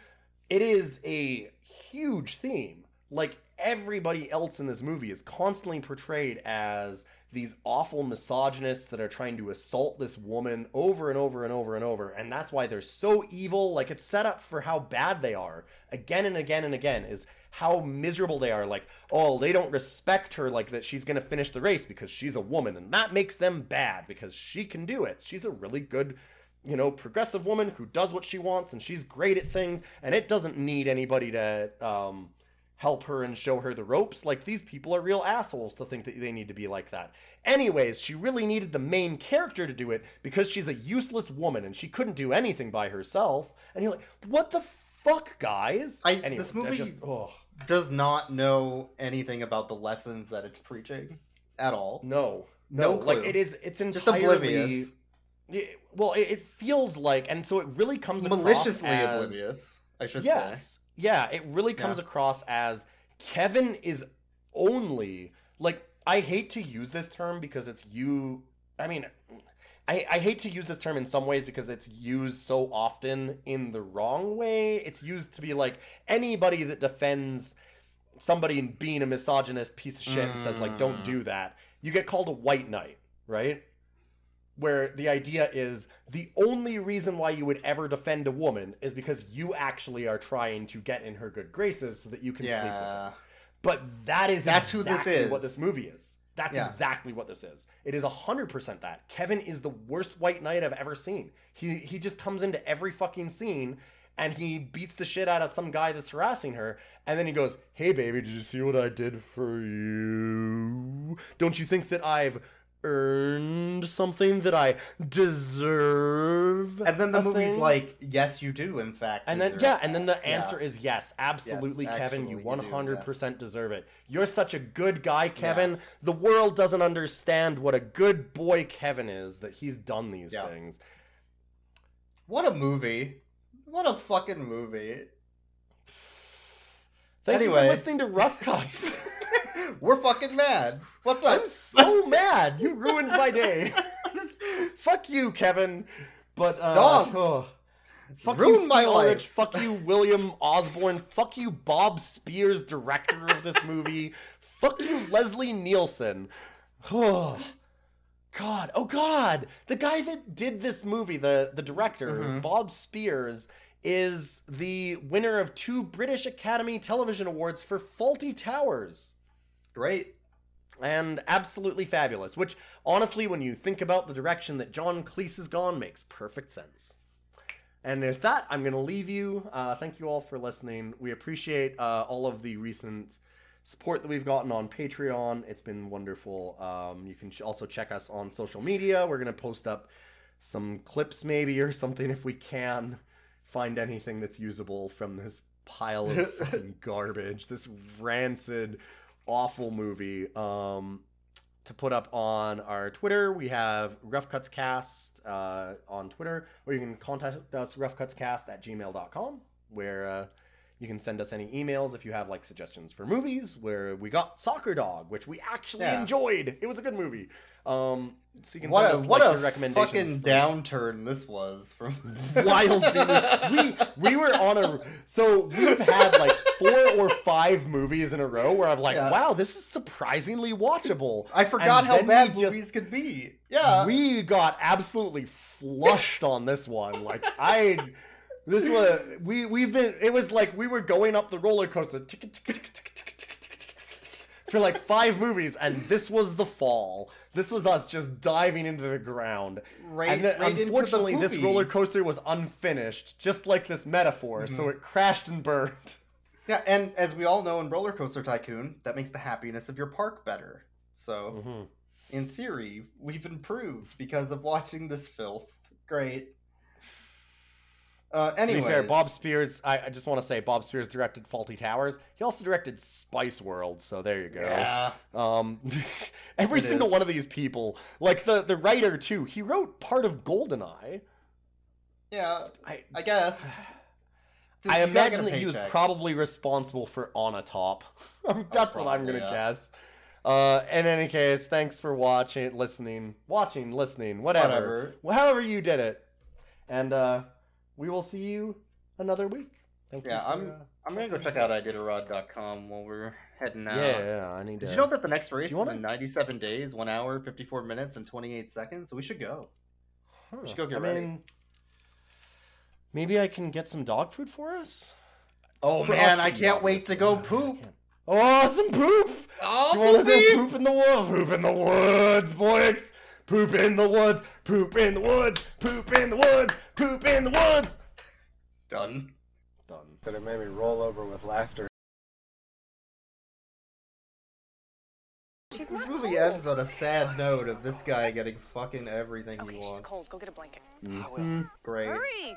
It is a huge theme. Like everybody else in this movie is constantly portrayed as these awful misogynists that are trying to assault this woman over and over and over and over and that's why they're so evil. Like it's set up for how bad they are again and again and again is how miserable they are. Like oh they don't respect her like that she's going to finish the race because she's a woman and that makes them bad because she can do it. She's a really good you know progressive woman who does what she wants and she's great at things and it doesn't need anybody to um help her and show her the ropes. Like these people are real assholes to think that they need to be like that. Anyways, she really needed the main character to do it because she's a useless woman and she couldn't do anything by herself. And you're like, what the fuck, guys? I, Anyway, this movie just- oh. does not know anything about the lessons that it's preaching at all. No, No no, like it is. It's Just entirely. oblivious. Well, it, feels like, and so it really comes Maliciously as- oblivious, I should yes, yeah, it really comes Yeah. across as Kevin is only like I hate to use this term because it's you. I mean, I, I hate to use this term in some ways because it's used so often in the wrong way. It's used to be like anybody that defends somebody in being a misogynist piece of shit and says like don't Mm. do that. You get called a white knight, right? Where the idea is the only reason why you would ever defend a woman is because you actually are trying to get in her good graces so that you can sleep with her. But that is That's who this is. What this movie is. That's Yeah. exactly what this is. It is 100% that. Kevin is the worst white knight I've ever seen. He he just comes into every fucking scene and he beats the shit out of some guy that's harassing her and then he goes, "Hey baby, did you see what I did for you? Don't you think that I've earned something that I deserve?" And then the movie's thing?" like, yes, you do, in fact. And then yeah, and then the that." Yeah. answer is yes, absolutely, Yes, Kevin. You you do, one hundred percent deserve it. You're such a good guy, Kevin. The world doesn't understand what a good boy Kevin is. That he's done these Yeah. things. What a movie. What a fucking movie. Thank you Anyway. for listening to Rough Cuts. We're fucking mad. What's up? I'm so mad. You ruined my day. This- fuck you, Kevin. But uh, Dogs. oh. Fuck Ruined you, my life. Fuck you, William Osborne. Fuck you, Bob Spiers, director of this movie. Fuck you, Leslie Nielsen. Oh, God. Oh, God. The guy that did this movie, the, the director, Mhm. Bob Spiers, is the winner of two British Academy Television Awards for Fawlty Towers Great. and absolutely fabulous. Which, honestly, when you think about the direction that John Cleese has gone, makes perfect sense. And with that, I'm going to leave you. Uh, thank you all for listening. We appreciate uh, all of the recent support that we've gotten on Patreon. It's been wonderful. Um, you can also check us on social media. We're going to post up some clips, maybe, or something if we can find anything that's usable from this pile of fucking garbage, this rancid, awful movie. Um, to put up on our Twitter, we have Rough Cuts Cast uh, on Twitter, or you can contact us roughcutscast at gmail.com, where uh, you can send us any emails if you have like suggestions for movies. Where we got Soccer Dog, which we actually Yeah. enjoyed. It was a good movie. Um, so you can what a, what like, a fucking downturn this was from Wild We we were on a so we've had like four or five movies in a row where I'm like, yeah. wow, this is surprisingly watchable. I forgot and how bad movies just, could be. Yeah, we got absolutely flushed on this one. Like I. This was we we've been. It was like we were going up the roller coaster for like five movies, and this was the fall. This was us just diving into the ground. Right- and then, right unfortunately, this roller coaster was unfinished, just like this metaphor. So Mhm. it crashed and burned. Yeah, and as we all know in Roller Coaster Tycoon, that makes the happiness of your park better. So, Mm-hmm. in theory, we've improved because of watching this filth. Great. Uh, To be fair, Bob Spiers. I, I just want to say Bob Spiers directed Fawlty Towers. He also directed Spice World. So there you go. Yeah. Um, every It single is. one of these people, like the the writer too, he wrote part of Goldeneye. Yeah, I I guess. I you gotta get imagine that he was probably responsible for On a Top. That's what I'm gonna yeah. guess. Uh, in any case, thanks for watching, listening, watching, listening, whatever, Whatever. However you did it, and uh, we will see you another week. Thank Yeah, you. for, I'm uh, I'm gonna go check out iditarod.com while we're heading out. Yeah, yeah, I need Did to- you know that the next race is wanna- in 97 days, 1 hour, 54 minutes, and 28 seconds? So we should go. We should go get I ready. mean, maybe I can get some dog food for us. Oh For man, us I can't wait to go poop. Oh, some poop! Oh, Do you want to poopy! go poop in the woods? Poop in the woods, boys! poop in the woods, poop in the woods, poop in the woods, poop in the woods. Done. Done. But it made me roll over with laughter. She's this movie cold. ends on a sad note of this guy getting fucking everything okay, he wants. Okay, she's cold. Go get a blanket. Mm-hmm. Great. Hurry!